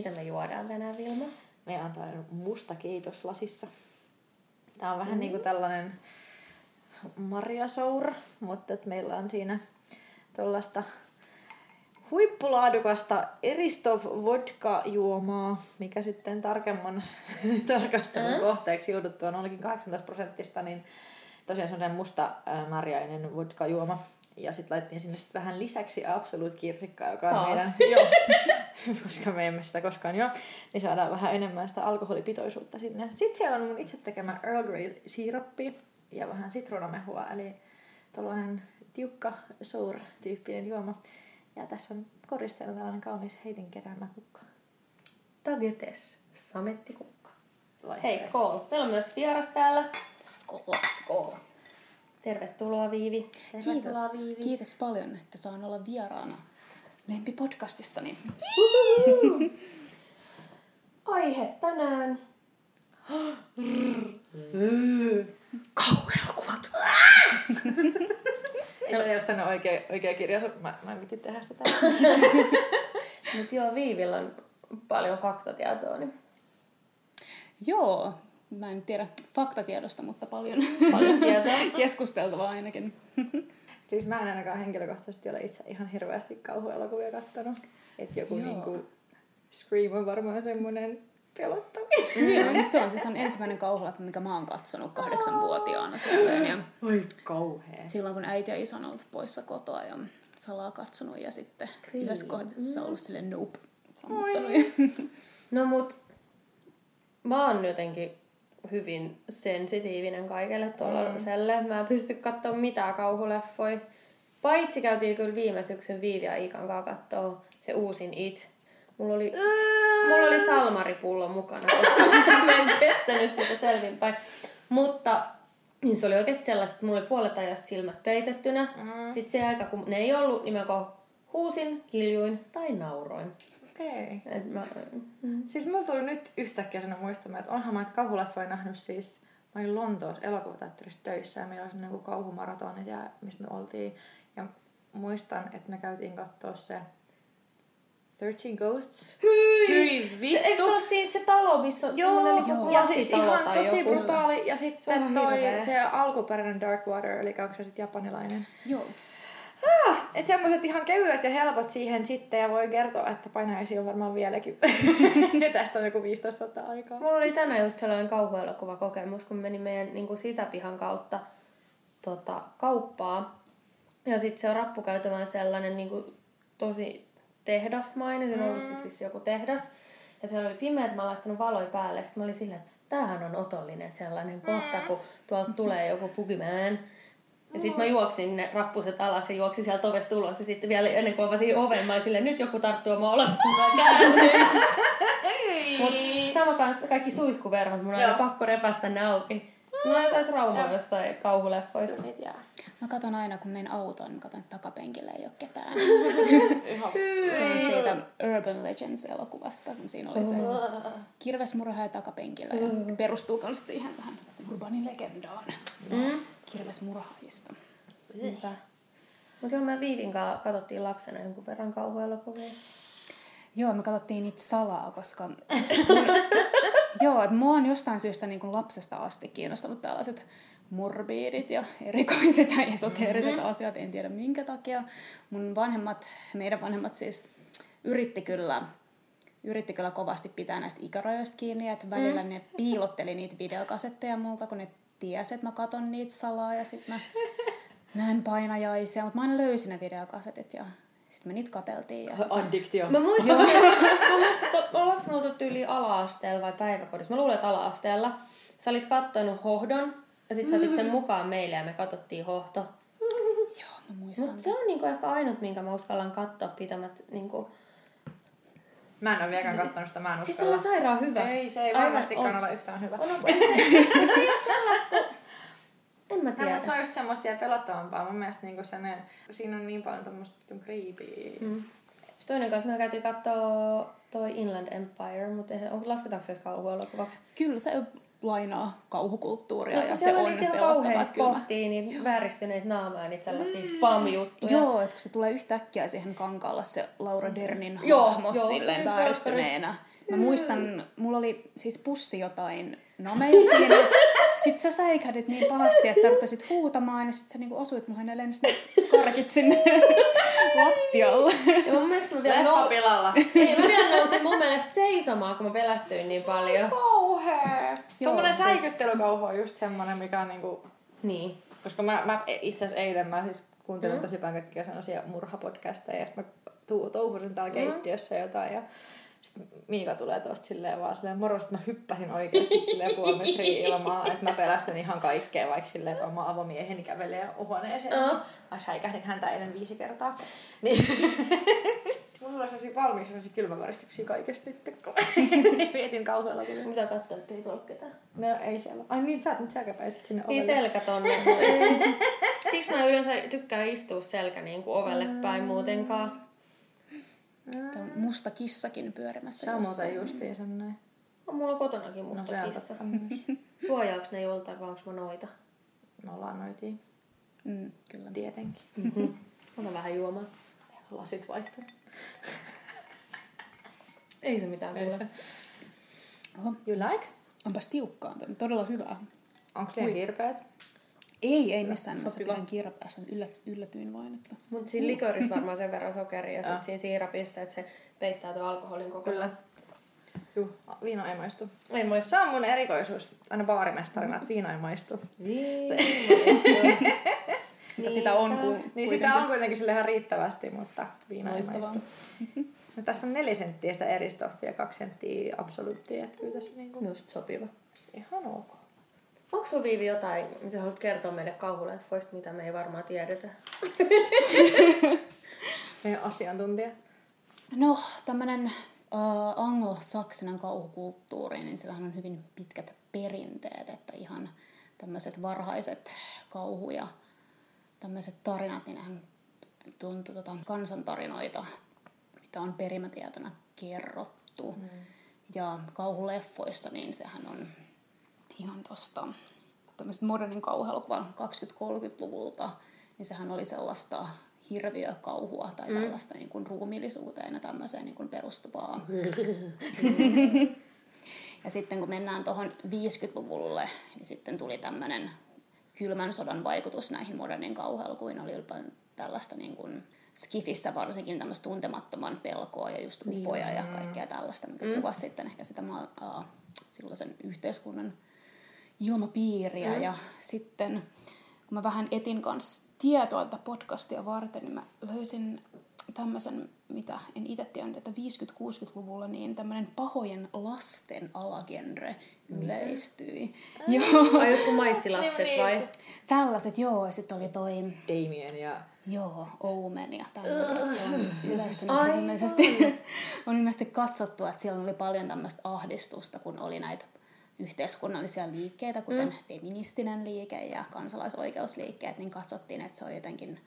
Mitä me juodaan tänään, Vilma? Meillä on tällainen musta kiitos lasissa. Tää on vähän mm. niinku tällainen marjasour, mutta et meillä on siinä tuollaista huippulaadukasta Eristov vodka-juomaa, mikä sitten tarkemman tarkastelun mm. kohteeksi jouduttua noinkin 18 prosenttista, niin tosiaan semmoinen musta marjainen vodka-juoma. Ja sitten laitettiin sinne sit vähän lisäksi Absolute kirsikkaa, joka on Taas. meidän, joo, koska me emme sitä koskaan jo, niin saadaan vähän enemmän sitä alkoholipitoisuutta sinne. Sitten siellä on mun itse tekemä Earl Grey siirappi ja vähän sitruunamehua, eli tällainen tiukka sour-tyyppinen juoma. Ja tässä on koristeella tällainen kaunis heidän keräämä kukka. Tagetes, samettikukka. Hei, skool. Meillä on myös vieras täällä. Skool. Skool. Tervetuloa Viivi. Tervetuloa, Kiitos. Viivi. Kiitos paljon, että saan olla vieraana lempipodcastissani. Aihe tänään. Kauhuelokuvat. Meillä ei ole sen oikea, oikea kirja, mä, mä en tehdä sitä Mutta joo, Viivillä on paljon faktatietoa. Niin... Joo, mä en tiedä faktatiedosta, mutta paljon, paljon tietoa. keskusteltavaa ainakin. siis mä en ainakaan henkilökohtaisesti ole itse ihan hirveästi kauhuelokuvia kattonut. Että joku niinku Scream on varmaan semmoinen pelottavin. Joo, nyt se on siis on ensimmäinen kauhuleffa, mikä mä oon katsonut kahdeksanvuotiaana silleen. Ja Oi kauhea. Silloin kun äiti ja isä on ollut poissa kotoa ja salaa katsonut ja sitten Scream. yhdessä kohdassa ollut silleen nope. No mut mä oon jotenkin hyvin sensitiivinen kaikelle tuollaiselle. Mm. Mä en pysty katsoa mitään kauhuleffoja. Paitsi käytiin kyllä viime syksyn Viivi ja Iikan kanssa katsoa se uusin It. Mulla oli, mulla oli salmaripullo mukana, koska mä en kestänyt sitä selvinpäin. Mutta niin se oli oikeasti sellaista, että mulla oli puolet ajasta silmät peitettynä. Mm. Sitten se aika, kun ne ei ollut, niin mä huusin, kiljuin tai nauroin. Okei. Okay. Mä... Mm. Siis mulla tuli nyt yhtäkkiä sen muistamaan, että onhan mä että kauhuleffoja nähnyt siis... Mä olin Lontoossa elokuvateatterissa töissä ja meillä oli niin kauhumaratonit, ja, missä me oltiin. Ja muistan, että me käytiin katsoa se 13 Ghosts. Hyi! Hyi vittu! Se, eikö se ole siinä se talo, missä on joo, joo. Ja siis ihan tosi joku. brutaali. Ja sitten se toi hirveä. se alkuperäinen Darkwater, eli onko se sitten japanilainen? Joo. Ah, että semmoiset ihan kevyet ja helpot siihen sitten ja voi kertoa, että painaisi on varmaan vieläkin. ja tästä on joku 15 vuotta aikaa. Mulla oli tänään just sellainen kauhuelokuva kokemus, kun menin meidän niin kuin sisäpihan kautta tota, kauppaa. Ja sitten se on rappukäytävään sellainen niin kuin, tosi tehdasmainen, se on ollut siis vissi joku tehdas. Ja siellä oli pimeä, että mä oon laittanut valoi päälle. Sitten mä olin silleen, että tämähän on otollinen sellainen kohta, kun tuolta tulee joku pugimään. Ja sitten mä juoksin ne rappuset alas ja juoksin sieltä ovesta ulos. Ja sitten vielä ennen kuin avasin oven, mä olin silleen, nyt joku tarttuu mä alas, mä Mut sama kanssa kaikki suihkuverhot, mun on pakko repästä ne auki. On jotain traumaa jostain kauhuleffoista. Mä katon aina, kun menen autoon, niin katon takapenkillä ei ole ketään. se on siitä Urban Legends-elokuvasta, kun siinä oli se kirvesmurha ja takapenkillä. Ja perustuu myös siihen vähän urbanilegendaan mm. Kirvesmurhaajista. Mutta joo, me Viivin kanssa katsottiin lapsena jonkun verran kauhuelokuvia. Joo, me katsottiin niitä salaa, koska... joo, että mua on jostain syystä niin kuin lapsesta asti kiinnostanut tällaiset morbiidit ja erikoiset ja esoteeriset mm-hmm. asiat, en tiedä minkä takia. Mun vanhemmat, meidän vanhemmat siis yritti kyllä, yritti kyllä kovasti pitää näistä ikärajoista kiinni, että välillä mm. ne piilotteli niitä videokasetteja multa, kun ne tiesi, että mä katon niitä salaa ja sitten mä näen painajaisia, mutta mä aina löysin ne videokasetit ja sitten me niitä kateltiin. Ja. Addiktio. Mä muistan, mä muistan ollaanko me oltu tyyli ala-asteella vai päiväkodissa? Mä luulen, että ala-asteella. Sä olit kattonut hohdon ja sit sä otit sen mukaan meille ja me katsottiin hohto. Joo, mä muistan. Mutta se on niinku ehkä ainut, minkä mä uskallan katsoa pitämät niinku... Mä en ole vieläkään kattonut sitä, mä en uskalla. Siis se on sairaan hyvä. Ei, se ei varmastikaan ole yhtään hyvä. On, on, se, se ei ole sellaista, kun... En mä tiedä. No, mutta se on just semmoista ja pelottavampaa. Mun mielestä niinku se ne, siinä on niin paljon tommoista creepy. Mm. toinen kanssa me käytiin katsoa toi Inland Empire, mutta lasketaanko se kauhuelokuvaksi? Kyllä, se lainaa kauhukulttuuria No, ja se on että kyllä kohtia, niin vääristyneitä naamaa ja niitä sellaisia pam-juttuja. Joo, että kun se tulee yhtäkkiä siihen kankaalle se Laura Dernin Joo, hahmo joo, silleen kyllä, vääristyneenä. Mä muistan, mulla oli siis pussi jotain nameja siinä. Sitten sä säikähdit niin pahasti, että sä rupesit huutamaan ja sitten sä niinku osuit muhun ja lensit ne karkit sinne lattialle. Ja mun mielestä mä vielä, Leffa nou... pilalla. Ei, mä vielä nousin mun mielestä seisomaan, kun mä pelästyin niin paljon. Kauhea. Tuommoinen Joo. säikyttelykauhu on just semmonen, mikä on niinku... Niin. Koska mä, mä itse asiassa eilen mä siis kuuntelin mm. tosi paljon kaikkia sellaisia murhapodcasteja ja sitten mä tuu, touhusin täällä keittiössä jotain ja sitten Miika tulee tuosta silleen vaan silleen moro, mä hyppäsin oikeasti silleen puoli metriä ilmaa, että mä pelästyn ihan kaikkea, vaikka silleen, että oma avomieheni kävelee huoneeseen. Joo. Mä säikähdin häntä eilen viisi kertaa. Niin. Mulla tulee sellaisia valmiiksi sellaisia kylmäväristyksiä kaikesta nyt, kun mietin kauhealla. Kun... Mitä katsoa, että ei tullut ketään? No ei siellä. Ai niin, sä oot nyt selkäpäiset sinne Niin ovelle. selkä tonne. Siksi mä yleensä tykkään istua selkä niin kuin ovelle päin muutenkaan. Tää on musta kissakin pyörimässä Se on muuten jossain. justiin sen näin. On mulla kotonakin No musta on kissa. Suojaaks ne joltain vai onks mä noita? Me ollaan noitiin. Mm, kyllä. Tietenkin. Ota vähän juomaa. Lasit vaihtuu. Ei se mitään Ei kuule. Oho, You like? onpas tiukkaa, on todella hyvää. Onko liian kirpeät? Ei, ei missään nimessä pidän kirpeässä. Yllä, yllätyin vain, että... Mut siinä likörissä varmaan sen verran sokeria ja sit siinä siirapissa, että se peittää tuon alkoholin koko Kyllä. Juu, viina ei maistu. Ei muista. Se on mun erikoisuus aina baarimestarina, että viina ei maistu. Mutta sitä on ku, Niin sitä on kuitenkin sille ihan riittävästi, mutta viina ei maistu. No, tässä on neljä senttiä sitä eri stoffia, kaksi senttiä absoluuttia, että kyllä tässä niinku Just sopiva. ihan ok. Onko sulla Viivi jotain, mitä haluat kertoa meille kauhuleffoista, mitä me ei varmaan tiedetä? Meidän asiantuntija. No, tämmöinen äh, anglosaksinen kauhukulttuuri, niin sillähän on hyvin pitkät perinteet, että ihan tämmöiset varhaiset kauhu- ja tämmöiset tarinat, niin nehän tuntuu tota, kansantarinoita, mitä on perimätietona kerrottu. Mm. Ja kauhuleffoissa, niin sehän on ihan tosta tämmöiset modernin kauhuelokuvan 20-30-luvulta, niin sehän oli sellaista hirviökauhua tai tällaista niin kuin ruumiillisuuteen ja tämmöiseen niin kuin perustuvaa. ja sitten kun mennään tuohon 50-luvulle, niin sitten tuli tämmöinen kylmän sodan vaikutus näihin modernin kauhuelokuviin. Oli paljon tällaista niin kuin Skifissä varsinkin tämmöistä tuntemattoman pelkoa ja just ufoja ja kaikkea tällaista, mikä mm. kuvasi sitten ehkä sitä maa, uh, silloisen yhteiskunnan ilmapiiriä. Mm. Ja sitten kun mä vähän etin kanssa tietoa tätä podcastia varten, niin mä löysin tämmöisen, mitä en itse tiennyt, että 50-60-luvulla niin tämmöinen pahojen lasten alagenre yleistyi. Mm. Joo, Vai jotkut maissilapset Niin, vai? niin. tällaiset, joo, ja sitten oli toi, Damien ja... joo, Omen ja että se on yleistynyt. Se ilmeisesti, on ilmeisesti katsottu, että siellä oli paljon tämmöistä ahdistusta, kun oli näitä yhteiskunnallisia liikkeitä, kuten mm. feministinen liike ja kansalaisoikeusliikkeet, niin katsottiin, että se on jotenkin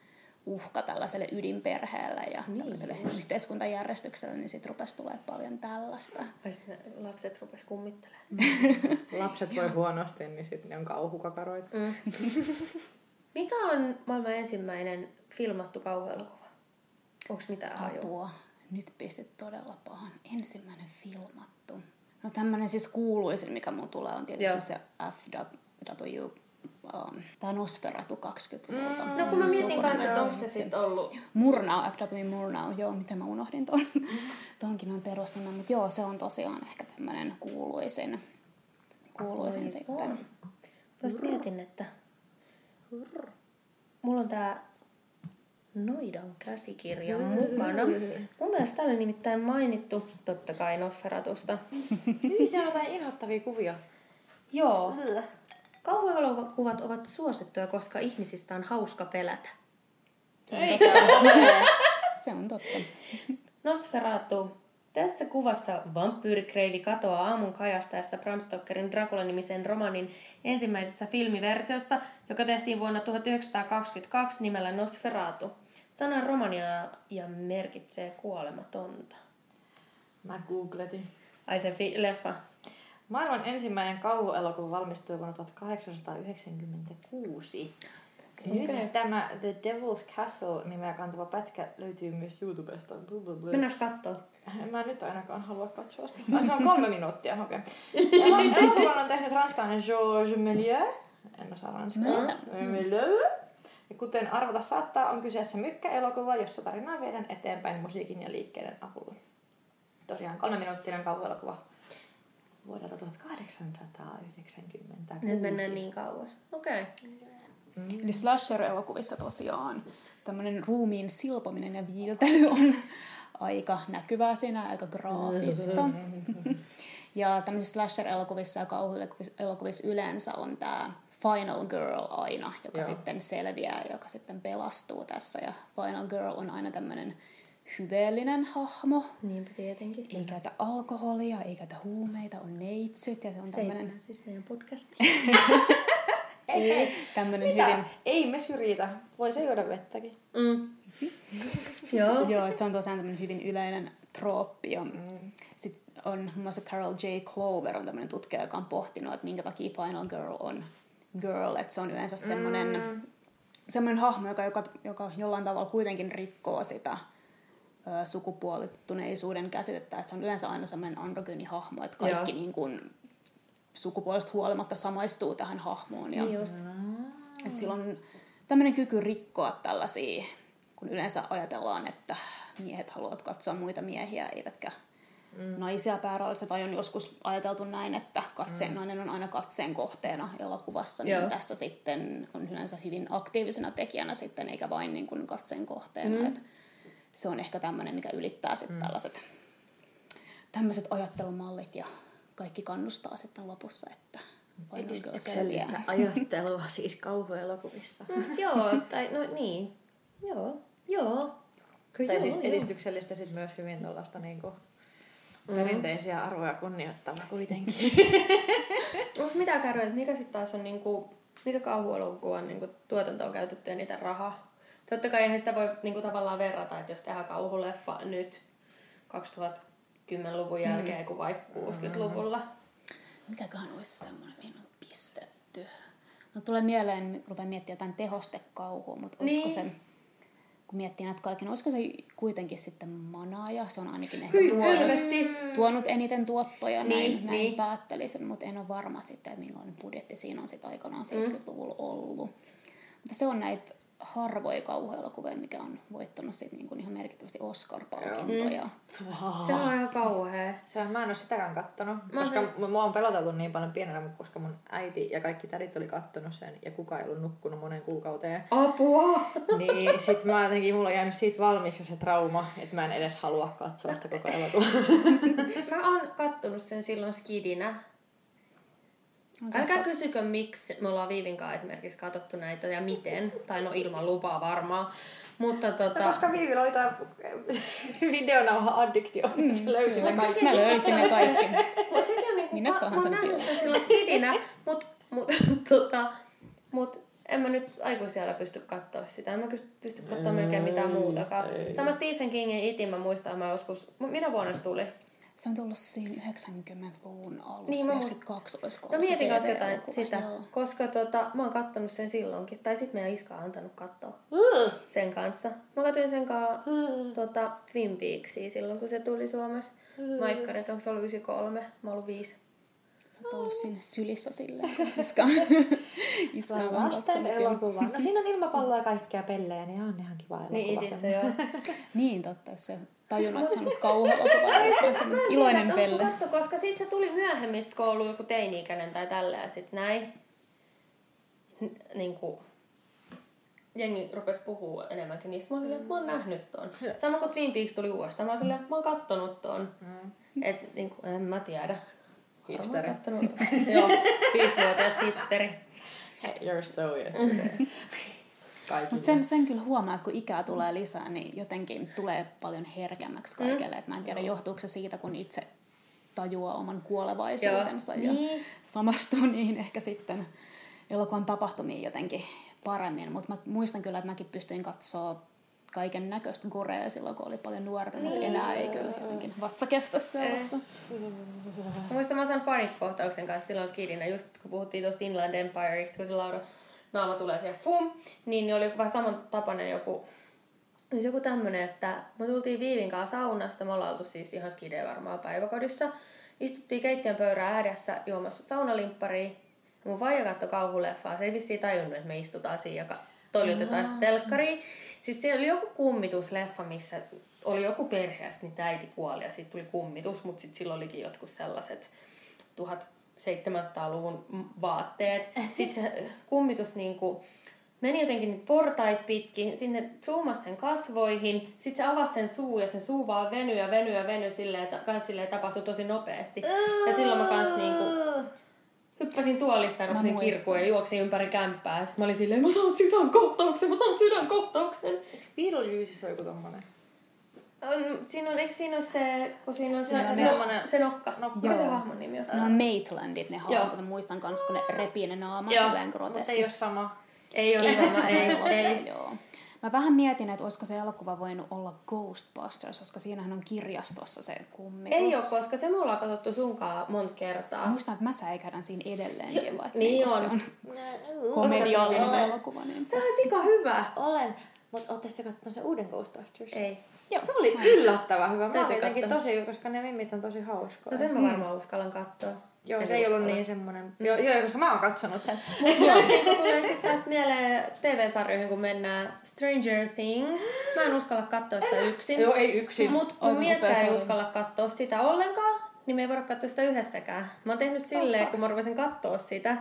uhka tällaiselle ydinperheelle ja niin, tämmöiselle yhteiskuntajärjestykselle, niin sitten rupesi tulee paljon tällaista. Sitten lapset rupes kummittelemaan. Lapset voi huonosti, niin sitten ne on kauhukakaroita. Mm. Mikä on maailman ensimmäinen filmattu kauhuelokuva? Onko mitään hajua? Apua. Nyt pistit todella pahan. Ensimmäinen filmattu. No tämmönen siis kuuluisin, mikä mun tulee, on tietysti Joo. se FW, um, tämä Nosferatu 20-luvulta. No kun mä mietin kanssa, että onko se sitten ollut... Murnau, FW Murnau, joo, miten mä unohdin ton, tonkin noin perusnimen, mutta joo, se on tosiaan ehkä tämmönen kuuluisin, kuuluisin Aivan. sitten. Mä just mietin, että... Mulla on tää Noidan käsikirja mukana. Mun mielestä täällä on nimittäin mainittu, totta kai Nosferatusta. Hyi, siellä on jotain inhottavia kuvia. Joo. Kauhuelokuvat ovat suosittuja, koska ihmisistä on hauska pelätä. Se on totta. se on totta. Nosferatu. Tässä kuvassa vampyyrikreivi katoaa aamun kajastaessa Bram Stokerin Dracula-nimisen romanin ensimmäisessä filmiversiossa, joka tehtiin vuonna 1922 nimellä Nosferatu. Sana romania ja merkitsee kuolematonta. Mä googletin. Ai se fi- leffa. Maailman ensimmäinen kauhuelokuva valmistui vuonna 1896. Nyt tämä The Devil's Castle nimeä kantava pätkä löytyy myös YouTubesta. Mennäänkö kattoo? Mä en nyt ainakaan halua katsoa sitä. Se on kolme minuuttia, okei. Okay. Elokuvan on tehnyt ranskalainen Georges Méliès. En osaa ranskaa. Méliès. Ja kuten arvata saattaa, on kyseessä mykkäelokuva, jossa tarinaa viedään eteenpäin musiikin ja liikkeiden avulla. Tosiaan kolme minuuttinen kauhuelokuva vuodelta 1896. Nyt mennään niin kauas. Okei. Okay. Eli slasher-elokuvissa tosiaan tämmöinen ruumiin silpominen ja viiltely on aika näkyvää siinä, aika graafista. ja tämmöisissä slasher-elokuvissa ja kauhuelokuvissa yleensä on tämä Final Girl aina, joka Joo. sitten selviää, joka sitten pelastuu tässä. Ja Final Girl on aina tämmöinen hyveellinen hahmo. Niinpä tietenkin. Ei käytä alkoholia, ei käytä huumeita, on neitsyt ja se on Se ei tämmöinen, mennä siis meidän podcastiin. tämmöinen Mitä? hyvin... Ei me syrjitä. Voi se juoda vettäkin. Mm. Joo. Joo, että se on tosiaan tämmöinen hyvin yleinen trooppi. Ja Sitten on muun muassa Carol J. Clover on tämmöinen tutkija, joka on pohtinut, että minkä takia Final Girl on girl. Että se on yleensä semmoinen, mm. semmoinen hahmo, joka, joka, joka jollain tavalla kuitenkin rikkoo sitä sukupuolittuneisuuden käsitettä. Että se on yleensä aina semmoinen androgyni hahmo, että kaikki Joo. niin kuin, sukupuolesta huolimatta samaistuu tähän hahmoon. Ja, Niin just. että sillä on tämmöinen kyky rikkoa tällaisia, kun yleensä ajatellaan, että miehet haluavat katsoa muita miehiä, eivätkä mm. naisia pääroolissa. Tai on joskus ajateltu näin, että katseen, mm. nainen on aina katseen kohteena elokuvassa. Niin Joo. tässä sitten on yleensä hyvin aktiivisena tekijänä sitten, eikä vain niin kuin katseen kohteena. Mm. Et se on ehkä tämmöinen, mikä ylittää sitten mm. tällaiset tämmöiset ajattelumallit ja kaikki kannustaa sitten lopussa, että selviää. ajattelua siis kauhuelokuvissa. Mm, joo, tai no niin. Joo. Joo. Kyllä Tai joo, siis joo. edistyksellistä sit myös hyvin tuollaista niinku perinteisiä arvoja kunnioittava kuitenkin. Mut mitä kärryt, mikä sitten taas on niinku, mikä kauhuelokuvan niinku tuotantoon käytetty eniten rahaa? Totta kai eihän sitä voi niinku tavallaan verrata, että jos tehdään kauhuleffa nyt 2010-luvun jälkeen mm. kuin vaikka 60-luvulla. Mikäköhän olisi semmoinen, mihin on pistetty? No tulee mieleen, rupean miettimään jotain tehostekauhua, mutta olisiko Niin. se, kun miettii näitä kaikki, niin olisiko se kuitenkin sitten manaaja? Se on ainakin ehkä Hyi, tuonut, helvetti! tuonut eniten tuottoja, Niin, näin, näin niin. päättelisin, mutta en ole varma sitten, että millainen budjetti siinä on sitten aikanaan 70-luvulla ollut. Mutta se on näitä harvoja kauhuelokuvia, mikä on voittanut sit niinku ihan merkittävästi Oscar-palkintoja. Se on ihan kauhea. Se on, mä en ole sitäkään kattonut, Mä koska sen... mua on peloteltu niin paljon pienenä, mutta koska mun äiti ja kaikki tädit oli kattonut sen ja kukaan ei ollut nukkunut moneen kuukauteen. Apua! niin sit mä jotenkin, mulla on jäänyt siitä valmiiksi se trauma, että mä en edes halua katsoa sitä koko elokuvaa. Mä oon kattonut sen silloin skidinä. Älkää kysykö, miksi me ollaan Viivin kanssa esimerkiksi katsottu näitä ja miten. Tai no ilman lupaa varmaan. Mutta tota... koska Viivillä oli tää videonauha-addiktio, mm, se löysi ne kaikki. Mä löysin ne kaikki. Mut sekin on niinku, Minä mä, oon nähnyt sen silloin skidinä, mut, mut, tota, mut en mä nyt aikuisiellä pysty katsoa sitä. En mä pysty- katsoa melkein mitään muutakaan. Sama Stephen Kingin iti mä muistan, mä joskus, minä vuonna se tuli? Se on tullut siinä 90-luvun alussa, Niin, mä niin, muist- 92 olisiko No mietin kanssa jotain sitä, joo. koska tota, mä oon kattonut sen silloinkin. Tai sit meidän iska on antanut katsoa Uh, sen kanssa. Mä katsoin sen kanssa tota, Twin Peaksia silloin, kun se tuli Suomessa. Maikkarit, onko se ollut 93? Mä oon ollut 5. Oot ollut siinä sylissä silleen, kun iska, iska on vaan lasten elokuva. No siinä on ilmapalloa ja kaikkea pellejä, niin on ihan kiva elokuva. Niin semmoinen. joo. Niin totta, jos se tajunnut, että se on nyt kauhuelokuva. Se on semmoinen iloinen pelle. Katso, koska sit se tuli myöhemmin, sit kun on ollut joku teini-ikäinen tai tällä ja sit näin. N- niinku, jengi rupesi puhua enemmänkin niistä. Mä oon silleen, että mä oon nähnyt ton. Sama kuin Twin Peaks tuli uudestaan. Mä oon silleen, että mä oon kattonut ton. Mm. Et niinku, en mä tiedä. Hipsteri. Joo, viisivuotias hipsteri. Hey, you're so yesterday. Mutta sen, sen kyllä huomaa, että kun ikää tulee lisää, niin jotenkin tulee paljon herkemmäksi kaikelle. Mm. mä en tiedä, johtuuko se siitä, kun itse tajuaa oman kuolevaisuutensa Joo. ja Niin. samastuu niihin ehkä sitten elokuvan tapahtumiin jotenkin paremmin. Mutta mä muistan kyllä, että mäkin pystyin katsoa kaiken näköistä gorea silloin, kun oli paljon nuorempi, mutta enää ei kyllä jotenkin vatsa kestä sellaista. Mä muistan, mä sain panikkohtauksen kanssa silloin skidinä, just kun puhuttiin tuosta Inland Empireista, kun se Laura naama tulee siihen fum, niin, niin oli vähän saman tapainen joku, siis joku tämmönen, että me tultiin Viivin kanssa saunasta, me ollaan oltu siis ihan skidejä varmaan päiväkodissa, istuttiin keittiön pöydän ääressä juomassa saunalimppariin, mun vaija katsoi kauhuleffaa, se ei vissiin tajunnut, että me istutaan siinä ja toljutetaan sitä telkkariin. Siis siellä oli joku kummitusleffa, missä oli joku perhe ja sitten niitä äiti kuoli ja siitä tuli kummitus, mutta sitten silloin olikin jotkut sellaiset 1700-luvun vaatteet. Sitten se kummitus niinku meni jotenkin niitä portait pitkin, sinne zoomasi sen kasvoihin, sitten se avasi sen suu ja sen suu vaan venyi ja venyi ja venyi silleen, että kans silleen tapahtui tosi nopeasti. Ja silloin mä kans niinku hyppäsin tuolista ja rupesin kirkkuun ja juoksin ympäri kämppää. Sitten mä olin silleen, mä saan sydänkohtauksen, mä saan sydänkohtauksen. Eikö Beetlejuiceissa joku tommonen? On, siinä on, eikö siinä ole se, kun siinä on se, Siinä on se, semmonen- se nokka. nokka. Mikä se hahmon nimi on? Ne on Maitlandit, ne hahmot. Mä muistan kans, kun ne repii ne naama Joo, silleen Mutta ei groteskiksi. ole sama. Ei ole sama, ei, ei. Joo. Mä vähän mietin, että olisiko se elokuva voinut olla Ghostbusters, koska siinähän on kirjastossa se kummitus. Ei ole, koska se me ollaan katsottu sunkaan monta kertaa. Muistan, että mä säikähdän siinä edelleenkin, vaikka niin on. se on Komediallinen. elokuva. Niin. Se on sika hyvä. Olen. Mutta ootte kattonut sen uuden Ghostbusters? Ei. Joo. Se oli yllättävän hyvä. Mä olin jotenkin tosi, koska ne mimmit on tosi hauskoja. No sen mä varmaan uskallan katsoa. Joo, En se ei ollut niin semmonen... Joo, joo, koska mä oon katsonut sen. Joo, niin tulee sitten tästä mieleen TV-sarjoihin, kun mennään Stranger Things. Mä en uskalla katsoa sitä yksin. Joo, ei yksin. Mut mun mieskään ei uskalla katsoa sitä ollenkaan, niin me ei voida katsoa sitä yhdessäkään. Mä oon tehnyt silleen, fuck. kun mä rupesin katsoa sitä,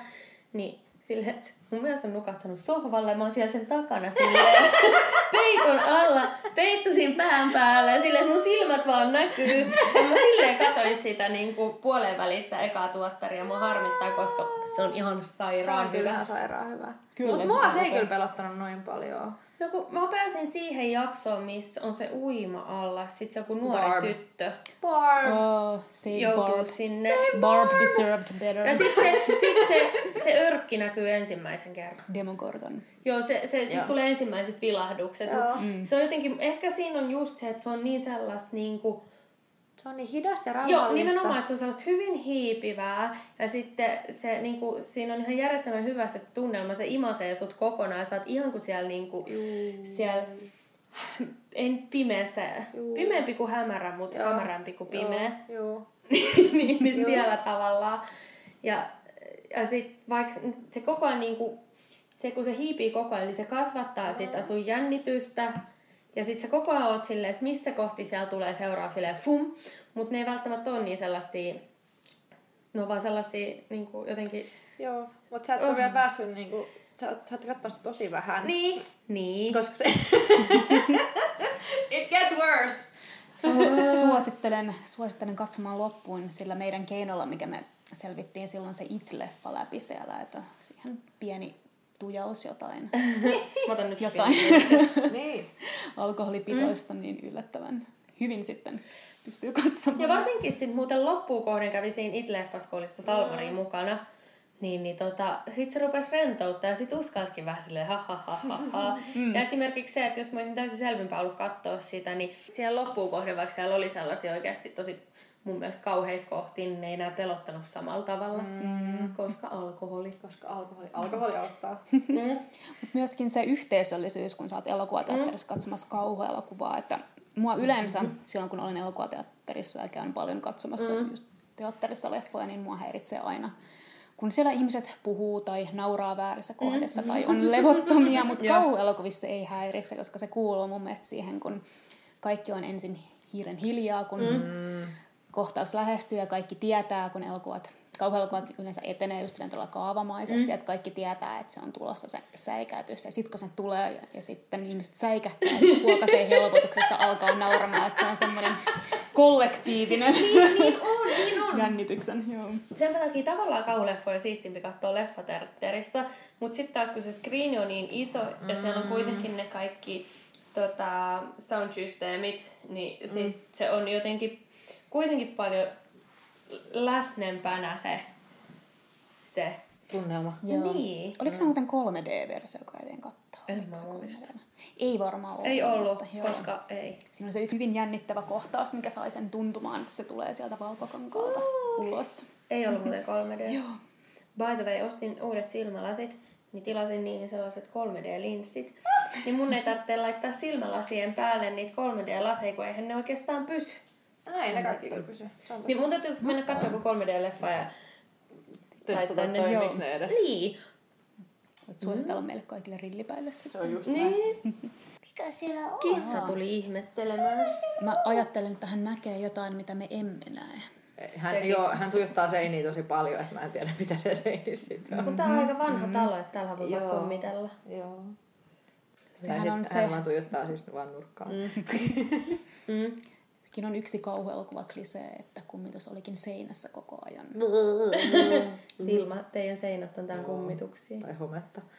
niin silleen, että mun mies on nukahtanut sohvalle ja mä oon siellä sen takana silleen peiton alla, peittusin pään päällä ja silleen, mun silmät vaan näkyy. Ja mä silleen katoin sitä niin kuin puoleen välistä ekaa tuottaria. Mua harmittaa, koska se on ihan Se sairaan on kyllä hyvä. ihan sairaan hyvä. Kyllä, Mutta se mua on se ei kyllä pelottanut noin paljon. No kun mä pääsin siihen jaksoon, missä on se uima-alla, sit se joku nuori Barb. tyttö Barb. Oh, joutuu Barb. sinne. Barb deserved better. Ja sit se, sit se, se örkki näkyy ensimmäisen kerran. Demogorgon. Joo, se, se sit Joo. tulee ensimmäiset vilahdukset. Joo. Mm. Se on jotenkin, ehkä siinä on just se, että se on niin sellaista niinku, Se on niin hidas ja rauhallista. Joo, nimenomaan, että se on sellaista hyvin hiipivää. Ja sitten se, niin kuin, siinä on ihan järjettömän hyvä se tunnelma. Se imasee sut kokonaan. Ja sä oot ihan kuin siellä, niin kuin, siellä en pimeässä, Juu. pimeämpi kuin hämärä, mutta Joo. hämärämpi kuin pimeä. Joo, joo. niin, niin Joo. siellä tavallaan. Ja, ja sit vaikka se koko ajan niinku, se kun se hiipii koko ajan, niin se kasvattaa sitä sun jännitystä. Ja sit sä koko ajan oot silleen, että missä kohti siellä tulee seuraa silleen fum. Mut ne ei välttämättä ole niin sellaisia, ne on vaan sellaisia niinku jotenkin... Joo, mutta sä et ole vielä päässyt niinku... Sä, sä oot katsonut sitä tosi vähän. Niin. Niin. Koska se... It gets worse. Su- suosittelen, suosittelen katsomaan loppuun sillä meidän keinolla, mikä me selvittiin silloin se It-leffa läpi siellä, että siihen pieni tujaus jotain Mä otan nyt Jotain. niin. alkoholipitoista, niin yllättävän hyvin sitten pystyy katsomaan. Ja varsinkin sitten muuten loppuun kohden kävi siinä Mm. mukana. Niin, niin tota, sit se rupesi rentouttaa ja sit uskalsikin vähän silleen ha ha ha ha ha. Mm. Ja esimerkiksi se, että jos mä olisin täysin selvinpäin ollut katsoa sitä, niin siellä loppuun kohden, vaikka siellä oli sellaisia oikeasti tosi mun mielestä kauheita kohtia, niin ne ei enää pelottanut samalla tavalla, mm. koska alkoholi. Koska alkoholi, alkoholi auttaa. Mm. Mut myöskin se yhteisöllisyys, kun sä oot elokuvateatterissa katsomassa kauhuelokuvaa, että mua yleensä, silloin kun olen elokuvateatterissa ja käyn paljon katsomassa mm. just teatterissa leffoja, niin mua häiritsee aina kun siellä ihmiset puhuu tai nauraa väärissä kohdissa mm. tai on levottomia, mutta kauhuelokuvissa ei häiritse, koska se kuuluu mun mielestä siihen, kun kaikki on ensin hiiren hiljaa, kun mm. Kohtaus lähestyy ja kaikki tietää, kun elokuvat, kauhuelokuvat yleensä etenee just tuolla kaavamaisesti, mm. että kaikki tietää, että se on tulossa se säikäytys. Ja sitten kun se tulee ja, ja sitten ihmiset säikähtää ja sitten helpotuksesta alkaa nauramaan, että se on semmoinen kollektiivinen niin on, niin on. jännityksen. Joo. Sen takia tavallaan kauhuleffoja siistimpi katsoa leffateatterista, mutta sitten taas kun se screeni on niin iso ja siellä on kuitenkin ne kaikki tota, soundsysteemit, niin sit se on jotenkin kuitenkin paljon läsnempänä se, se tunnelma. Joo. Niin. Oliko se muuten 3D-versio, joka eteen katsoa? En mä muista. 3D? Ei varmaan ollut. Ei ollut, mutta joo. koska ei. Siinä on se yksi hyvin jännittävä kohtaus, mikä sai sen tuntumaan, että se tulee sieltä valkokankaalta ulos. Ei ollut muuten 3D. Joo. By the way, ostin uudet silmälasit, niin tilasin niihin sellaiset 3D-linssit. Niin mun ei tarvitse laittaa silmälasien päälle niitä 3D-laseja, kun eihän ne oikeastaan pysy. Näin, ne kaikki kyllä pysyy. Se Niin mun täytyy mennä katsoa joku 3D-leffa ja Testata, toimiiko joo. ne edes. Niin. Voit suositella meille kaikille rillipäille Se sitä. on just näin. Niin. Mikä siellä on? Kissa tuli ihmettelemään. Mä ajattelen, että hän näkee jotain, mitä me emme näe. Hän, Sekin. joo, hän tuijottaa seiniä tosi paljon, että mä en tiedä mitä se seini sitten on. Mutta tää on aika vanha talo, että täällä voi Joo. kummitella. Joo. Sehän Tai on sit se, Hän vaan tuijottaa siis vaan nurkkaan. Mm. sekin on yksi kauhuelokuva klisee, että kummitus olikin seinässä koko ajan. Ilma, teidän seinät on tän kummituksia. Tai hometta.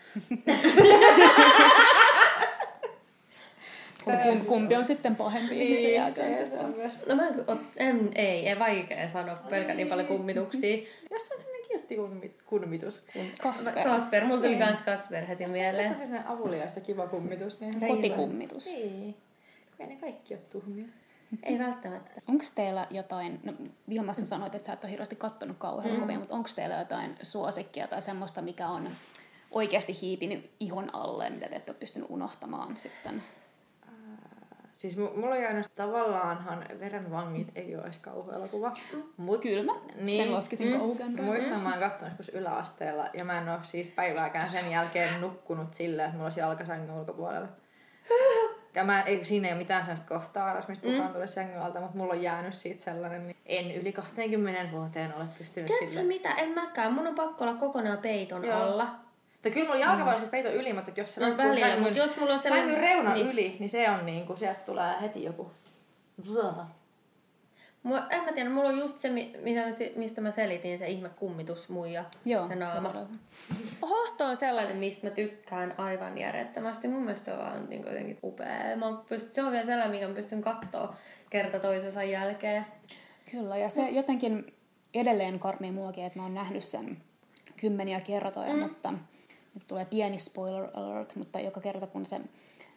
Kum- Kumpi on sitten pahempi, niin se jääköön se se. on myös. No mä en, ei, ei vaikea sanoa, kun pelkään niin paljon kummituksia. Jos on semmoinen kiltti kummi- kummitus. Kasper. Kasper, mulla tuli kans Kasper heti mieleen. Tämä on sellainen avulias ja kiva kummitus. Niin... Kotikummitus. Niin. Ei ne kaikki ole tuhmia. Ei välttämättä. Onko teillä jotain, no Vilmassa sanoit, että sä et ole hirveästi kattonut kauhuelokuvia, mm. mutta onko teillä jotain suosikkia tai semmoista, mikä on oikeasti hiipinyt ihon alle, mitä te ette ole pystynyt unohtamaan sitten? Siis mu- mulla on jäänyt tavallaanhan Verenvangit ei ole edes kauhuelokuva. Mut, Kyllä mä sen laskisin mm. kauhugenreen. Muistan, mä oon kattonut joskus yläasteella ja mä en ole siis päivääkään sen jälkeen nukkunut silleen, että mulla olisi jalkasängyn ulkopuolella. Ja mä, ei, siinä ei ole mitään sellaista kohtaa, mistä kukaan tulee sängyn alta, mutta mulla on jäänyt siitä sellainen, niin en yli 20 vuoteen ole pystynyt Tiedätkö sille. mitä? En mäkään. Mun on pakko olla kokonaan peiton Joo. alla. Tai kyllä mulla jalkaväli siis peito yli, mutta jos se No välillä, sängyn- mut jos mulla on sellainen- sängyn reuna niin. yli, niin se on niin kuin, sieltä tulee heti joku... Mua, en mä tiedä, mulla on just se, mistä mä selitin, se ihme kummitus muija Joo, ja naama. on Hohto on sellainen, mistä mä tykkään aivan järjettömästi. Mun mielestä se on vaan niin jotenkin upea. Mä pyst- se on vielä sellainen, mikä mä pystyn katsoa kerta toisensa jälkeen. Kyllä, ja se jotenkin edelleen karmii muakin, että mä oon nähnyt sen kymmeniä kertoja, mm. mutta nyt tulee pieni spoiler alert, mutta joka kerta kun se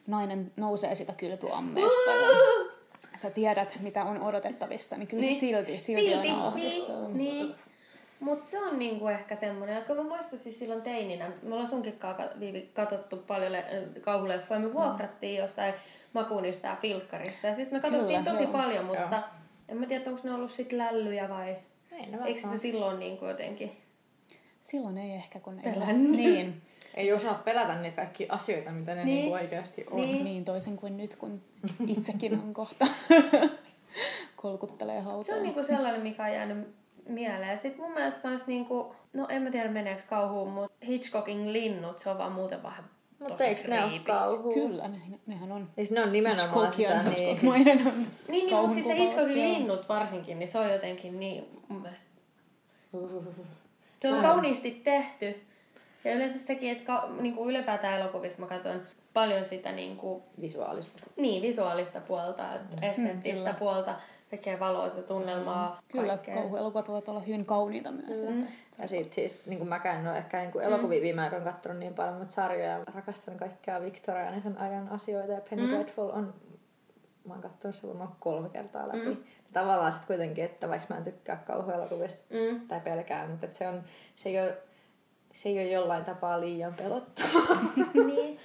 nainen nousee sitä kylpyammeesta ja sä tiedät, mitä on odotettavissa, niin kyllä niin. se silti, silti, silti aina ahdistaa. niin, niin. Mutta se on niinku ehkä semmoinen, kun mä muistan siis silloin teininä, me ollaan sunkin Viivi katsottu paljon le- kauhuleffoja, me vuokrattiin jostain Makunista ja Filkkarista, ja siis me katsottiin Kyllä, tosi joo. paljon, mutta en mä tiedä, onko ne ollut sit lällyjä vai Ei eikö sitä silloin niinku jotenkin... Silloin ei ehkä, kun ei ole. Niin, Ei osaa pelätä niitä kaikkia asioita, mitä ne Niin. niin. Niin oikeasti on. Niin. niin toisin kuin nyt, kun itsekin on kohta kolkuttelee hautaan. Se on niinku sellainen, mikä on jäänyt mieleen. Sitten mun mielestä kans niinku, no en mä tiedä meneekö kauhuun, mutta Hitchcockin linnut, se on vaan muuten vähän Mutta tosi eikö ne ole kauhua? Kyllä, ne, nehän on Siis ne on nimenomaan sitä, niin, Hitchcockmainen on Niin, niin mutta siis se Hitchcockin linnut varsinkin, niin se on jotenkin niin, mun mielestä, se on kauniisti tehty. Ja yleensä sekin, että ka, niinku ylipäätään elokuvista mä katson paljon sitä niinku, visuaalista. niin, visuaalista puolta, että esteettistä kyllä. puolta, tekee valoista tunnelmaa, Kyllä, kaikkea. kauhuelokuvat voivat olla hyvin kauniita myös. Mm. Että, Ja sit siis, niin kuin mäkään en ole ehkä niin kuin elokuvia viime aikoina katsonut niin paljon, mutta sarjoja rakastan kaikkea viktoriaanisen ajan asioita ja Penny mm. Dreadful on, mä oon katsonut se varmaan kolme kertaa läpi. Mm. Tavallaan sitten kuitenkin, että vaikka mä en tykkää kauhuelokuvista Mm. tai pelkää, mutta että se, on, se, ei ole, se ei ole jollain tapaa liian pelottavaa. niin.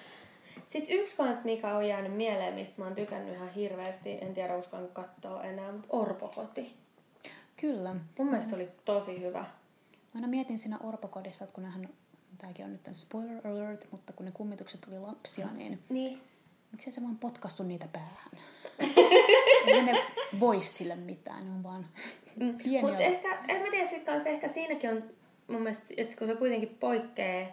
Sitten yksi kans, mikä on jäänyt mieleen, mistä mä oon tykännyt ihan hirveästi, en tiedä uskallan katsoa enää, mutta Orpokoti. kyllä. Mun mielestä se oli tosi hyvä. Mä aina mietin siinä Orpokodissa, että kun nehän, tämäkin on nyt tämän spoiler alert, mutta kun ne kummitukset oli lapsia, niin Niin. miksi se vaan potkassu niitä päähän? Ei ne voi sille mitään, ne on vaan pieniä. Mutta ehkä, en mä tiedä, sit kanssa ehkä siinäkin on mun mielestä, että kun se kuitenkin poikkeaa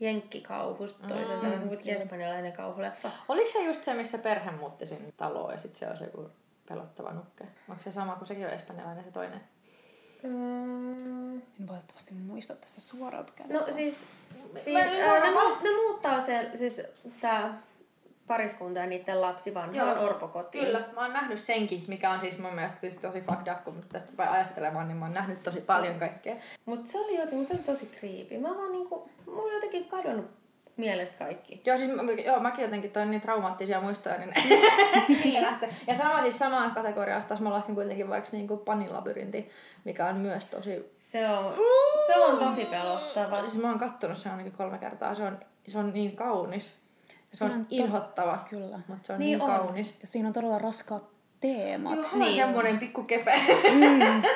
jenkkikauhusta, toisaalta mm, se on kuitenkin espanjalainen kauhuleffa. Oliko se just se, missä perhe muutti sinne taloon ja sitten se on se joku pelottava nukke? Onko se sama kuin sekin on espanjalainen se toinen? Mm, En valitettavasti muista tässä suoralta no siis, siis Mä- ää, ne, mu- ne muuttaa se, siis tää pariskunta ja niiden lapsi vanhaan orpokotiin. Kyllä, mä oon nähnyt senkin, mikä on siis mun mielestä siis tosi fucked up, kun tästä rupeaa ajattelemaan, niin mä oon nähnyt tosi paljon kaikkea. Mutta se oli jotenkin, mut se oli tosi creepy. Mä vaan niinku, mulla oli jotenkin kadonnut mielestä kaikki. Joo, siis mä, joo, mäkin jotenkin toin niin traumaattisia muistoja, niin niin. Ja sama siis samaan kategoriaan taas mä lasken kuitenkin vaikka niinku panilabyrynti, mikä on myös tosi... Se on, se on tosi pelottava. Siis mä oon kattonut sen ainakin kolme kertaa, se on, se on niin kaunis. Se on on to- inhottava, Kyllä. mutta se on Niin niin, on. kaunis. Ja siinä on todella raskaat teemat. Joo, Niin niin semmonen pikku kepe.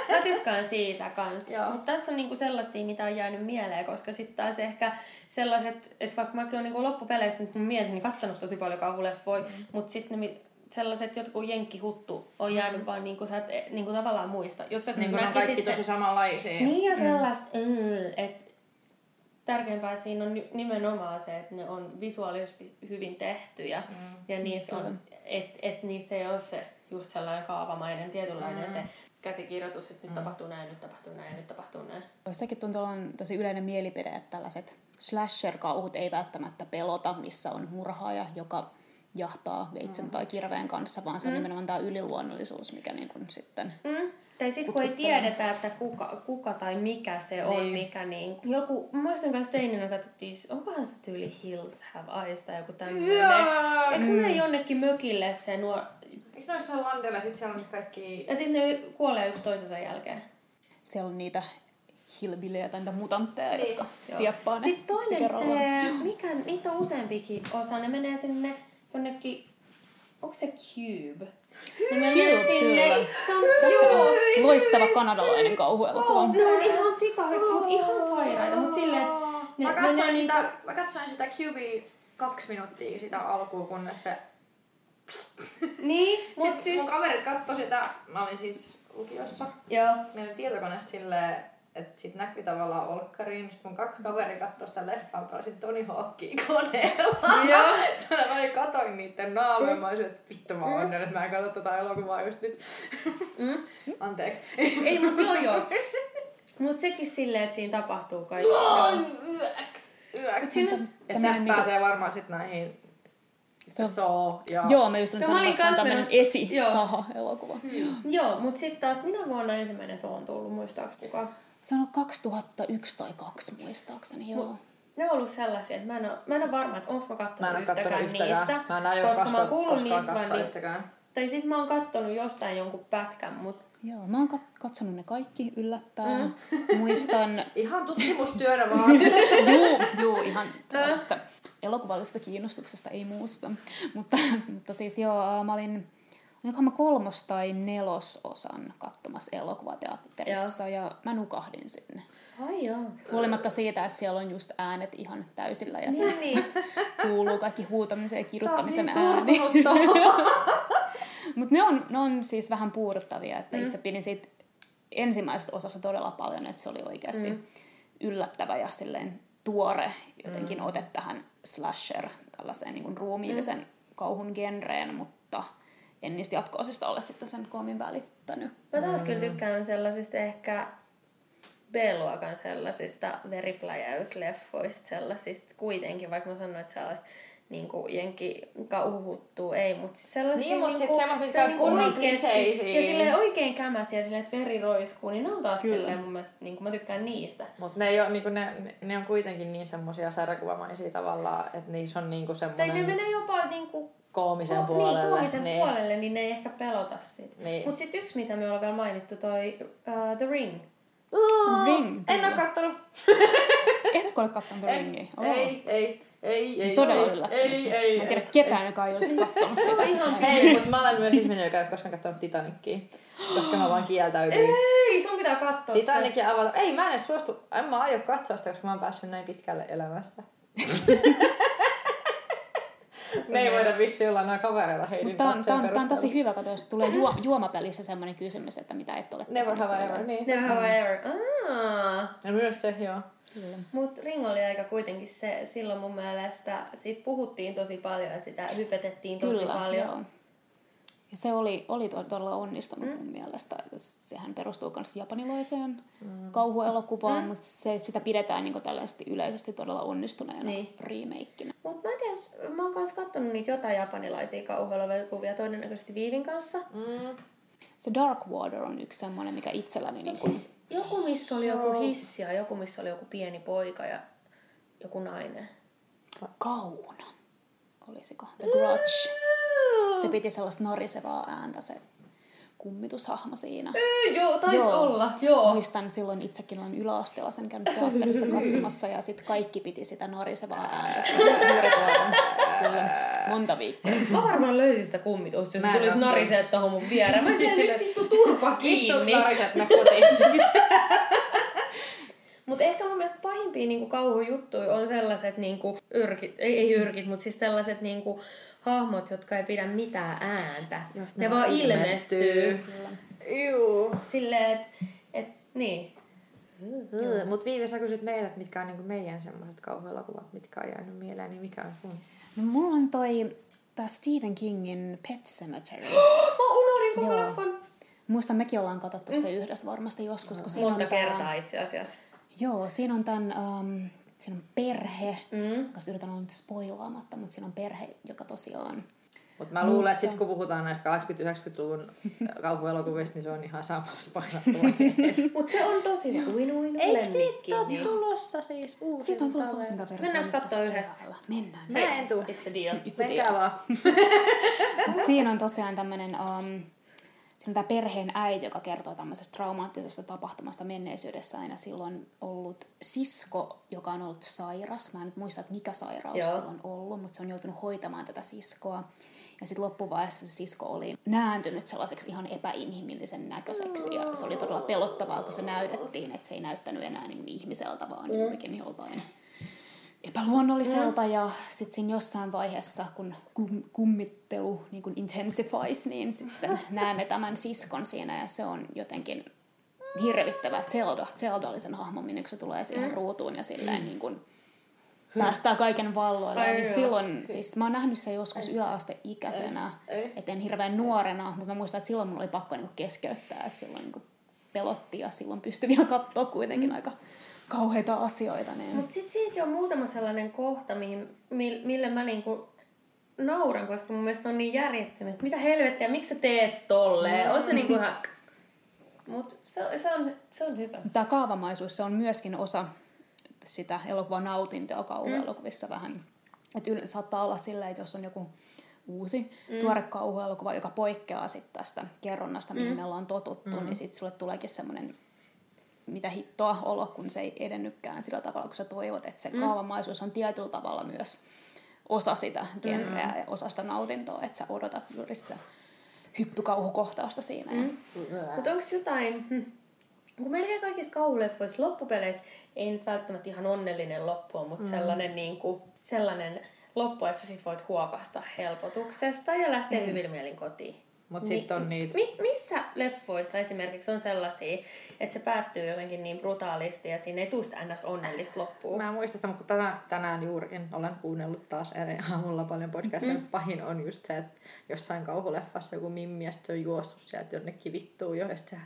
Mä tykkään siitä kanssa. Mutta tässä on niinku sellaisia, mitä on jäänyt mieleen, koska sitten taas ehkä sellaiset, että vaikka mäkin olen niinku loppupeleistä nyt mun mietini kattonut tosi paljon kauhuleffoja, mm. mutta sitten ne sellaiset jotkut jenkkihuttu on jäänyt vaan niinku sä et e- niinku tavallaan muista. Jos sä niin kun on kaikki tosi samanlaisia. Niin ja sellaista, mm. että tärkeämpää siinä on ni- nimenomaan se, että ne on visuaalisesti hyvin tehtyjä mm. ja niissä on, että et niissä ei ole se just sellainen kaavamainen tietynlainen mm. se käsikirjoitus, että nyt tapahtuu näin, nyt tapahtuu näin, nyt tapahtuu näin. Sekin tuntuu olevan tosi yleinen mielipide, että tällaiset slasher-kauhut ei välttämättä pelota, missä on murhaaja, joka jahtaa veitsen tai kirveen kanssa, vaan se on nimenomaan tämä yliluonnollisuus, mikä niin kuin sitten... Mm. Tai sitten kun ei tiedetä, että kuka, kuka tai mikä se on, Niin. mikä niin Joku, mä muistan kanssa teininä katsottiin, onkohan se tyyli Hills Have Eyes tai joku tämmöinen. Joo. Eikö se mene jonnekin mökille se nuor... Eikö noissa ole landella sit siellä on kaikki... Ja sitten ne kuolee yksi toisensa jälkeen. Siellä on niitä hillbilejä tai niitä mutantteja, Niin, jotka joo. sieppaa ne Sitten toinen se, mikä, niitä on useampikin osa, ne menee sinne jonnekin, onko se Cube? Ne menee sinne, se on, Tässä joo, on loistava kanadalainen kauhuelokuva. ne on ihan sika, mutta ihan sairaita, mutta silleen, että ne Mä katsoin, niinku- sitä, mä katsoin sitä QB kaksi minuuttia sitä alkuun, kunnes se... Niin, Mut mutta siis... mun kaverit katsoi sitä, mä olin siis lukiossa. Joo. Meillä oli tietokone silleen, että sit näkyy tavallaan olkkariin. Sitten mun kaksi kaveri katsoi sitä leffaa, mä olisin Tony Hawkia koneella. Joo. Sitten mä olin katoin niiden naamoja, mä olisin, että vittu mä oon onnellinen, että mä en katso tota elokuvaa just nyt. Mm. Anteeksi. Ei, mutta joo joo. Mut sekin silleen, että siinä tapahtuu kaikki. Yök. Yök. Mut siinä, Ja Tämmönen tästä niinku- pääsee varmaan sit näihin Se on- Saw ja... Joo, mä just olin Joo, sanomassa, että tämmöinen menossa- joo. esi-saha-elokuva. joo, mut sitten taas minä vuonna ensimmäinen se on tullut, muistaaks kukaan? Se on ollut 2001 tai 2 muistaakseni, joo. Ne on ollut sellaisia, että mä en ole, mä en ole varma, että onko mä Mä en kattonut oo yhtäkään, yhtäkään. niistä. Mä en aio koska koska, mä oon kuullut niistä vaan niin, yhtäkään. Tai sit mä oon kattonut jostain jonkun pätkän, mut Joo, mä oon kat- katsonut ne kaikki yllättäen. Mm. Muistan, Ihan tutkimustyönä vaan. juu, juu, ihan tällaisesta elokuvallisesta kiinnostuksesta, ei muusta. Mutta, mutta siis joo, mä olin, olikohan mä kolmos tai nelososan katsomassa elokuvateatterissa ja mä nukahdin sinne. ai joo. Huolimatta siitä, että siellä on just äänet ihan täysillä ja se Niin, niin. kuuluu kaikki huutamisen ja kirjoittamisen niin ääni. Mutta ne on, ne on siis vähän puuduttavia, että mm. itse pidin siitä ensimmäisestä osasta todella paljon, että se oli oikeasti mm. yllättävä ja silleen tuore jotenkin mm. ote tähän slasher, tällaiseen niin kuin ruumiillisen mm. kauhun genreen, mutta en niistä jatko-osista ole sitten sen koomin välittänyt. Mä taas kyllä tykkään sellaisista ehkä B-luokan sellaisista veripläjäysleffoista, sellaisista kuitenkin, vaikka mä sanoin, että sellaista niin kuin jenki kauhuhuttuu, ei, mutta siis sellaisia Niin, mut sit niinku- semmosia, se mitkä on niinku kliseisiä. Ja silleen oikein kämäsiä, silleen, että veri roiskuu, niin ne on taas Kyllä. silleen mun mielestä, niin kuin mä tykkään niistä. Mut ne, ei oo, niinku, ne, ne, ne on kuitenkin niin semmosia sarjakuvamaisia tavallaan, että niissä on niinku Tai ne menee jopa niinku koomisen Ko- puolelle. Niin, koomisen niin. puolelle, niin ne ei ehkä pelota sit. Niin. Mut sit yksi, mitä me ollaan vielä mainittu, toi uh, The Ring. Ring, En oo kattonut. Etkö ole katsonut The Ringiä? Oo. ei, ei, ei, ei. Todella ei, yllättynyt. Ei, ei, Mä en tiedä ei, ketään, joka ei olisi katsonut sitä. ihan Hei, mutta mä olen myös ihminen, joka ei ole koskaan katsonut Titanicia. Koska mä vaan kieltäydyin. Ei, sun pitää katsoa se. Titanicia avata. Ei, mä en edes suostu. En mä aio katsoa sitä, koska mä oon päässyt näin pitkälle elämässä. Me ei voida vissiin olla nämä kavereita Heidin Mutta tää on, on, tosi hyvä, kato, jos tulee juo, juomapelissä semmoinen kysymys, että mitä et ole Never have ever. Niin. Never have I ever. Aa. Ja myös se, joo. Kyllä. Mut Ring oli aika kuitenkin se, silloin mun mielestä, siitä puhuttiin tosi paljon ja sitä hypetettiin tosi Kyllä, paljon. joo. Ja se oli, oli to- todella onnistunut mm. mun mielestä. Sehän perustuu myös japanilaiseen mm. kauhuelokuvaan, mm. mutta se, sitä pidetään niin tällaisesti yleisesti todella onnistuneena Niin. remakeina. Mutta mä en tiedä, mä oon kanssa kattonut niitä jotain japanilaisia kauhuelokuvia todennäköisesti Viivin kanssa. Mm. Se Dark Water on yksi semmoinen, mikä itselläni... Niin kun, Siis joku, missä oli joku hissi ja joku, missä oli joku pieni poika ja joku nainen. Kauna. Olisiko? The Grudge. Se piti sellaista narisevaa ääntä se kummitushahmo siinä. Öö, joo, taisi Joo. olla, joo. Muistan silloin itsekin olen yläasteella sen käynyt teatterissa katsomassa ja sitten kaikki piti sitä narisevaa ääntä. Kyllä monta viikkoa. Mä varmaan löysin sitä kummitusta, jos se tulisi oo narisee tohon mun viereen. Mä siis silleen, vittu turpa kiinni. nariset mä kotissa? Mutta ehkä mun mielestä pahimpia niinku kauhujuttuja on sellaiset niinku yrkit, ei, ei yrkit, mutta siis sellaiset niinku hahmot, jotka ei pidä mitään ääntä. Jos ne, ne vaan ilmestyy. ilmestyy. Juu. Silleen, että et, niin. Mutta Viivi, sä kysyt meiltä, että mitkä on niinku meidän semmoiset kauhuelokuvat, mitkä on jäänyt mieleen, niin mikä on sun? No, mulla on toi tää Stephen Kingin Pet Cemetery. Mä unohdin koko leffan. Muistan, mekin ollaan katsottu se yhdessä varmasti joskus, kun siinä Monta tää- kertaa itse asiassa. Joo, siinä on tämän, um, siinä on perhe, Mm. koska yritän olla nyt spoilaamatta, mutta siinä on perhe, joka tosiaan... Mutta mä luulen, että sit kun puhutaan näistä 80-90-luvun kauhuelokuvista, niin se on ihan sama spoilattu. Mut se on tosi. Uinu, uinu, Eikö siitä ole niin. tulossa siis uusi? Siitä on tulossa. Mennäänkö nyt kattoo tässä yhdessä? keväällä. Mennään. Mä en tuu. It's a deal. It's a deal. vaan. Siinä on tosiaan tämmöinen... Um, siinä on tämä perheen äiti, joka kertoo tämmöisestä traumaattisesta tapahtumasta menneisyydessään ja silloin on ollut sisko, joka on ollut sairas. Mä en nyt muista, että mikä sairaus Joo. sillä on ollut, mutta se on joutunut hoitamaan tätä siskoa. Ja sitten loppuvaiheessa se sisko oli nääntynyt sellaiseksi ihan epäinhimillisen näköiseksi. Ja se oli todella pelottavaa, kun se näytettiin, että se ei näyttänyt enää niin ihmiseltä, vaan Mm. joltain epäluonnolliselta ja sitten siinä jossain vaiheessa, kun kum, kummittelu niin kuin intensifies, niin sitten näemme tämän siskon siinä ja se on jotenkin hirvittävä. Zelda, Zelda oli sen hahmon, minne kun se tulee siihen Mm. ruutuun ja silleen niin kuin päästää kaiken valloilla. Niin joo. silloin, siis mä oon nähnyt sen joskus yläasteikäisenä, Ei. et en hirveän nuorena, mutta mä muistan, että silloin mulla oli pakko niin keskeyttää, että silloin niin pelotti ja silloin pystyi vielä katsoa kuitenkin Mm. aika kauheita asioita. Niin... Mutta sitten siitä on muutama sellainen kohta, mihin, mil- mille mä niinku nauran, koska mun mielestä on niin järjettömiä, että mitä helvettiä, miksi sä teet tolleen? Mm. Oot sä niinku ihan... Mut se, on- se, on, se on hyvä. Tämä kaavamaisuus se on myöskin osa sitä elokuvan nautintoa kauhuelokuvissa mm. vähän. Että yle, saattaa olla silleen, että jos on joku uusi mm. tuore kauhuelokuva, joka poikkeaa sit tästä kerronnasta, mihin mm. me ollaan totuttu, mm. niin sitten sulle tuleekin semmoinen mitä hittoa olo, kun se ei edennykään sillä tavalla, kun sä toivot, että se mm. kaavamaisuus on tietyllä tavalla myös osa sitä genreä mm. ja osa sitä nautintoa, että sä odotat juuri sitä hyppykauhukohtausta siinä. Mm. Mutta onko jotain... Hm. Kun melkein kaikissa kauhuleffoissa loppupeleissä ei nyt välttämättä ihan onnellinen loppu mutta mm. sellainen, niin kuin, sellainen loppu, että sä sit voit huokasta helpotuksesta ja lähteä mm. hyvin mielin kotiin. Mut sit on niitä- Mi- missä leffoissa esimerkiksi on sellaisia, että se päättyy jotenkin niin brutaalisti ja siinä ei tule sitä ns. onnellista loppua? Mä en muista sitä, mutta tänään, tänään juurikin olen kuunnellut taas eri aamulla paljon podcasteja. Mm. Pahin on just se, että jossain kauhuleffassa joku mimmi ja se on juossut sieltä jonnekin vittuun jo. Ja se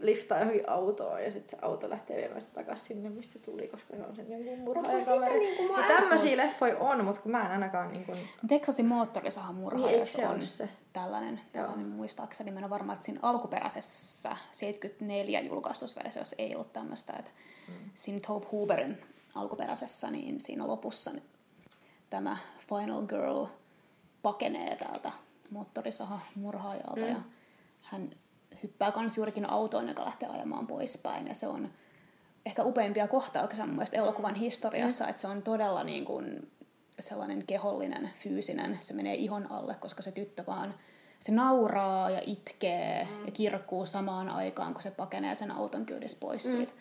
liftaa johonkin autoon ja sitten se auto lähtee viemään sitä takaisin sinne, mistä se tuli, koska se on sen jonkun kun murhaajan kaveri. niinku ja tämmöisiä leffoja on, mutta kun mä en ainakaan niinku... Texasin moottorisahan Niin, murha, eikö jos se on se? Tällainen, tällainen muistaakseni. Mä en ole varma, että siinä alkuperäisessä 74 julkaistusversiossa ei ollut tämmöistä, että mm. siinä Tobe Hooverin alkuperäisessä, niin siinä lopussa nyt tämä Final Girl pakenee täältä moottorisaha murhaajalta mm. ja hän hyppää kans juurikin autoon, joka lähtee ajamaan poispäin ja se on ehkä upeimpia kohtauksia mun mielestä elokuvan historiassa, mm. että se on todella niin kuin sellainen kehollinen, fyysinen, se menee ihon alle, koska se tyttö vaan, se nauraa ja itkee mm. ja kirkkuu samaan aikaan, kun se pakenee sen auton kyydissä pois mm. siitä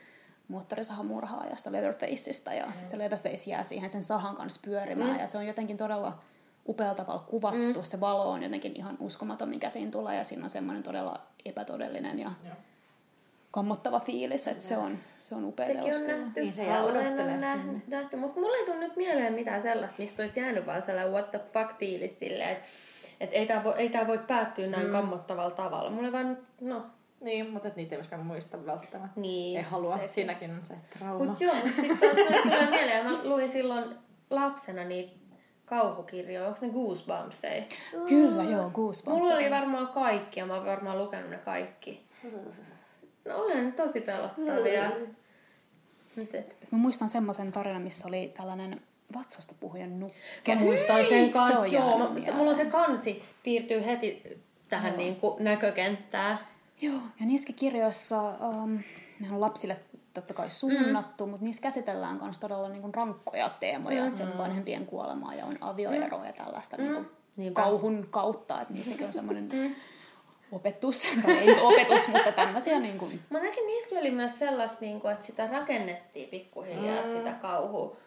moottorisahan murhaajasta Leatherfaceista ja mm. sitten se Leatherface jää siihen sen sahan kanssa pyörimään mm. ja se on jotenkin todella upealla tavalla kuvattu, mm. se valo on jotenkin ihan uskomaton, mikä siinä tulee ja siinä on semmoinen todella epätodellinen ja Joo. Kammottava fiilis, että se on, se on upea Sekin teos on kyllä. nähty. Niin se jää nähty, sinne. nähty. mutta mulla ei tule nyt mieleen mitään sellaista, mistä olisi jäänyt vaan sellainen what the fuck fiilis silleen, että Että ei tämä voi, ei tää voi päättyä näin mm. kammottavalla tavalla. Mulle vaan, no, Niin, mutta et niitä ei myöskään muista välttämättä. niin. Ei halua. sekin. Siinäkin on se trauma. Mut joo, mut sit taas tulee mieleen, mä luin silloin lapsena niitä kauhukirjoja, onko ne Goosebumpseja? Kyllä, joo, Goosebumps. Mulla oli varmaan kaikki ja mä oon varmaan lukenut ne kaikki. No olen tosi pelottavia. Nyt et. Mä muistan semmoisen tarinan, missä oli tällainen vatsasta puhuja nukke. Mä muistan sen Se kanssa, on joo. Mä, se, mulla on se kansi piirtyy heti tähän Joo. niin kuin näkökenttään. Joo, ja niissäkin kirjoissa, um, ne on lapsille totta kai suunnattu, mm. mutta niissä käsitellään myös todella niinku rankkoja teemoja, mm. että siellä on vanhempien kuolemaa ja on avioeroa ja tällaista niinku Niinpä. kauhun kautta, että niissäkin on semmoinen opetus, tai ei nyt opetus, mutta tämmöisiä niinku, Mä näkin niissäkin oli myös sellaista, niin kuin, että sitä rakennettiin pikkuhiljaa mm. sitä kauhua.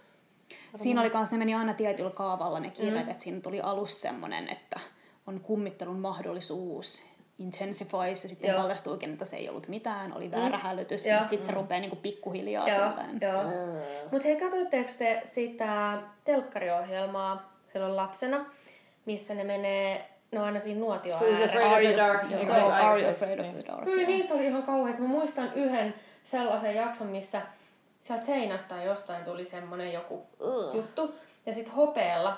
Siinä oli kans, ne meni aina tietyllä kaavalla ne kirjat, mm. että siinä tuli alus semmoinen, että on kummittelun mahdollisuus, intensifies, ja sitten paljastuikin, että se ei ollut mitään, oli väärä hälytys, Joo. mutta sitten se rupeaa niinku pikkuhiljaa Joo, sellainen. joo. Mutta hei, katsoitteko te sitä telkkariohjelmaa silloin lapsena, missä ne menee, no aina siinä nuotio afraid of the dark? Are, are you afraid? of the dark? Kyllä niissä oli ihan kauheat. Mä muistan yhden sellaisen jakson, missä sieltä seinästä tai jostain tuli semmonen joku Ugh. juttu. Ja sitten hopeella,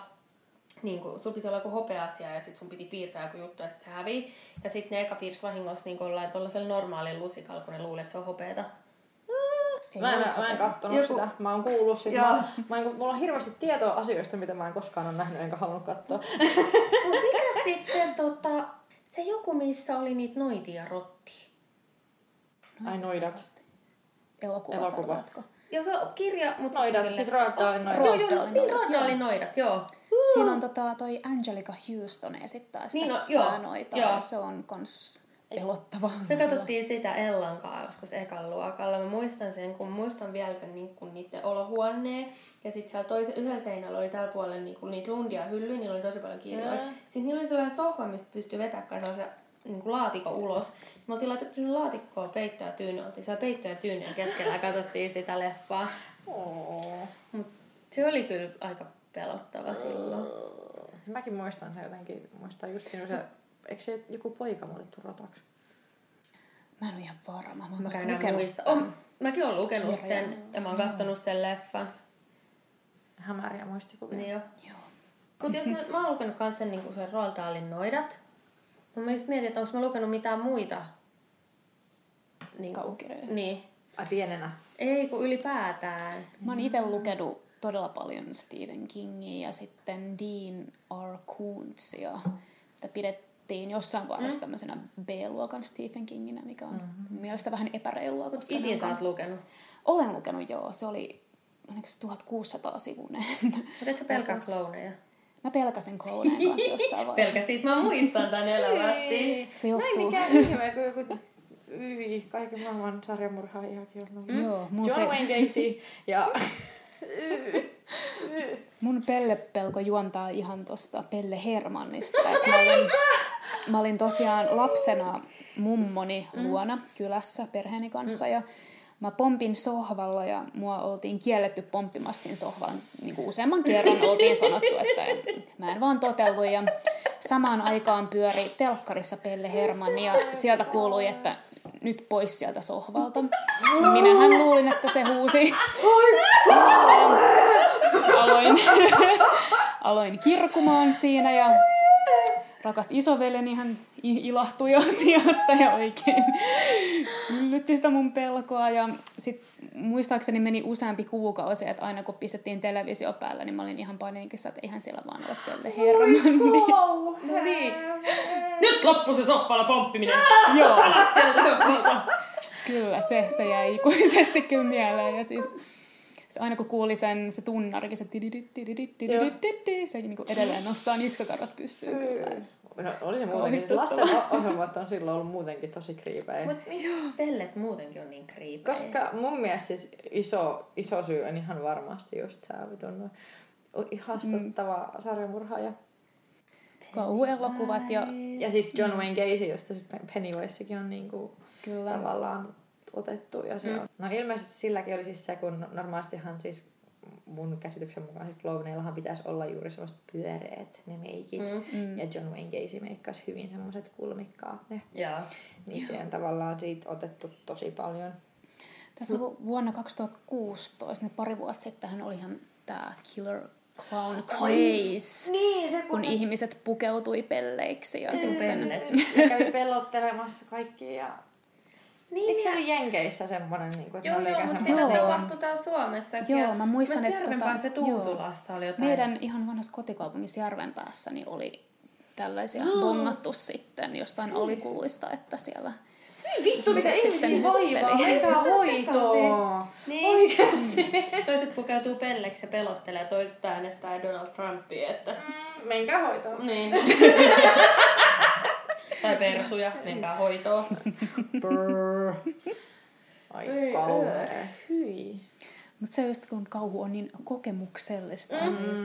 niin kun, sulla piti olla joku hopea-asia ja sitten sun piti piirtää joku juttu ja sitten se hävii. Ja sitten ne eka piirsi vahingossa niin jollain tuollaisella normaalilla lusikalla, kun ne luulee, että se on hopeeta. Ei Mä en, mä en kattonut Joku- sitä. Mä oon kuullut sitä. Mä, mä en, mulla on hirveästi tietoa asioista, mitä mä en koskaan ole nähnyt enkä halunnut katsoa. Mut mikä sitten se, tota, se joku, missä oli niitä noitia rottia? Ai noidat. Elokuva, Elokuva. Joo, se on kirja, mutta Noidat, siis Roald Dahlin noidat. Joo, joo, niin Roald Dahlin noidat, joo. Siinä on tota, toi Angelica Houston esittää sitä Niin on, joo, päänoita, joo. se on kans pelottava. Me katsottiin sitä Ellan kanssa joskus ekan luokalla. Mä muistan sen, kun muistan vielä sen niin kun niiden olohuoneen. Ja sitten siellä toisen, yhden seinällä oli tällä puolella niin kun niitä lundia hyllyjä, niillä oli tosi paljon kirjoja. Jaa. Sitten niillä oli sellainen sohva, mistä pystyi vetämään sellaisen niin kuin laatikon ulos. Me oltiin laitettu sinne laatikkoon peitto ja tyyny. Oltiin siellä peitto ja tyynyn keskellä ja katsottiin sitä leffaa. Oh. Mut se oli kyllä aika pelottava silloin. Mäkin muistan se jotenkin. Muistan just siinä se, eikö se joku poika muutettu rotaksi? Mä en ole ihan varma. Mä, Mä lukenut muista. On, mäkin olen lukenut kirjan. sen ja mä oon kattonut sen leffan. Hämäriä muistikuvia. Niin jo. Joo. Mutta jos nyt, mä oon lukenut kans sen, niin sen Roald Dahlin noidat. Mä just mietin, että onko mä lukenut mitään muita. Niin, Kaukirjoja. niin. Ai pienenä. Ei kun ylipäätään. Mä oon itse lukenut todella paljon Stephen Kingia ja sitten Dean R. Kuntsia, mitä pidettiin jossain vaiheessa mm. tämmöisenä B-luokan Stephen Kinginä, mikä on mm-hmm. mielestä vähän epäreilua. Ne Itin sä oot kans- lukenut. Olen lukenut, joo. Se oli oliko se 1600 sivunen. Mutta et sä pelkää klooneja? Mä pelkäsin klooneen kanssa jossain vaiheessa. Pelkäsit, mä muistan tän elävästi. Se No johtuu. mikään ihme, kun joku yli kaiken maailman sarjamurhaajakin on ollut. Joo, mun, John se, Wayne Gacy ja... mun pellepelko juontaa ihan tosta Pelle Hermannista. Et mä, olin, mä olin tosiaan lapsena mummoni luona kylässä perheeni kanssa ja mä pompin sohvalla ja mua oltiin kielletty pomppimasta siinä sohvalla. Niin kuin useamman kerran oltiin sanottu, että mä en vaan totellut. Ja samaan aikaan pyöri telkkarissa Pelle Hermanni ja sieltä kuului, että nyt pois sieltä sohvalta. Minähän luulin, että se huusi. Aloin, aloin kirkumaan siinä ja rakas isoveljeni hän ilahtui asiasta ja oikein yllytti sitä mun pelkoa. Ja sit muistaakseni meni useampi kuukausi, että aina kun pistettiin televisio päällä, niin mä olin ihan paniikissa, että eihän siellä vaan ole Pelle. No niin. Nyt loppu se soppalla pomppiminen. Joo, Sieltä soppalta. kyllä se, se jäi ikuisesti kyllä mieleen. Ja siis se aina kun kuuli sen, se tunnarikin, se se niin edelleen nostaa niskakarvat pystyyn kyllä. No, oli se muutenkin. Lasten ohjelmat on silloin ollut muutenkin tosi kriipejä. Mut miksi pellet muutenkin on niin kriipejä? Koska mun mielestä siis iso, iso syy on ihan varmasti just vitun ihastuttava mm. sarjamurhaaja. Kauhuelokuvat ja Ja sitten John Wayne Gacy, josta sitten Pennywisekin on niinku kyllä tavallaan otettu. Ja se Mm. on. No ilmeisesti silläkin oli siis se, kun normaalistihan siis mun käsityksen mukaan siis Clowneillahan pitäisi olla juuri sellaiset pyöreät ne meikit. Mm. Ja John Wayne Gacy meikkasi hyvin semmoiset kulmikkaat ne. Joo. Niin se on tavallaan siitä otettu tosi paljon. Tässä vu- vuonna 2016, niin pari vuotta sitten olihan tämä Killer Clown Craze, Niin, se kun ihmiset pukeutui pelleiksi ja sitten... Pellet. ne kävi pelottelemassa kaikki ja... Niin, Eikö se ja- oli Jenkeissä semmoinen, niin kuin, että Joo, ne joo, mutta sitä Joo. tapahtui täällä Suomessakin. Joo, ja mä muistan, että Järvenpäässä tota- joo. Tuusulassa oli jotain. Meidän ihan vanhassa kotikaupungissa Järvenpäässä niin oli tällaisia bongattu sitten jostain alikuluista, että siellä... Ei vittu, mitä Sitten ihmisiä vaivaa, mikä hoitoa. Niin. Oikeesti. Toiset pukeutuu pelleksi ja pelottelee, toiset äänestää Donald Trumpia, että... Mm, menkää hoitoon. Niin. tai persuja, menkää hoitoon. Brrr. Ai Ei, kauhea. Hyi. Mutta se just kun kauhu on niin kokemuksellista, mm. just,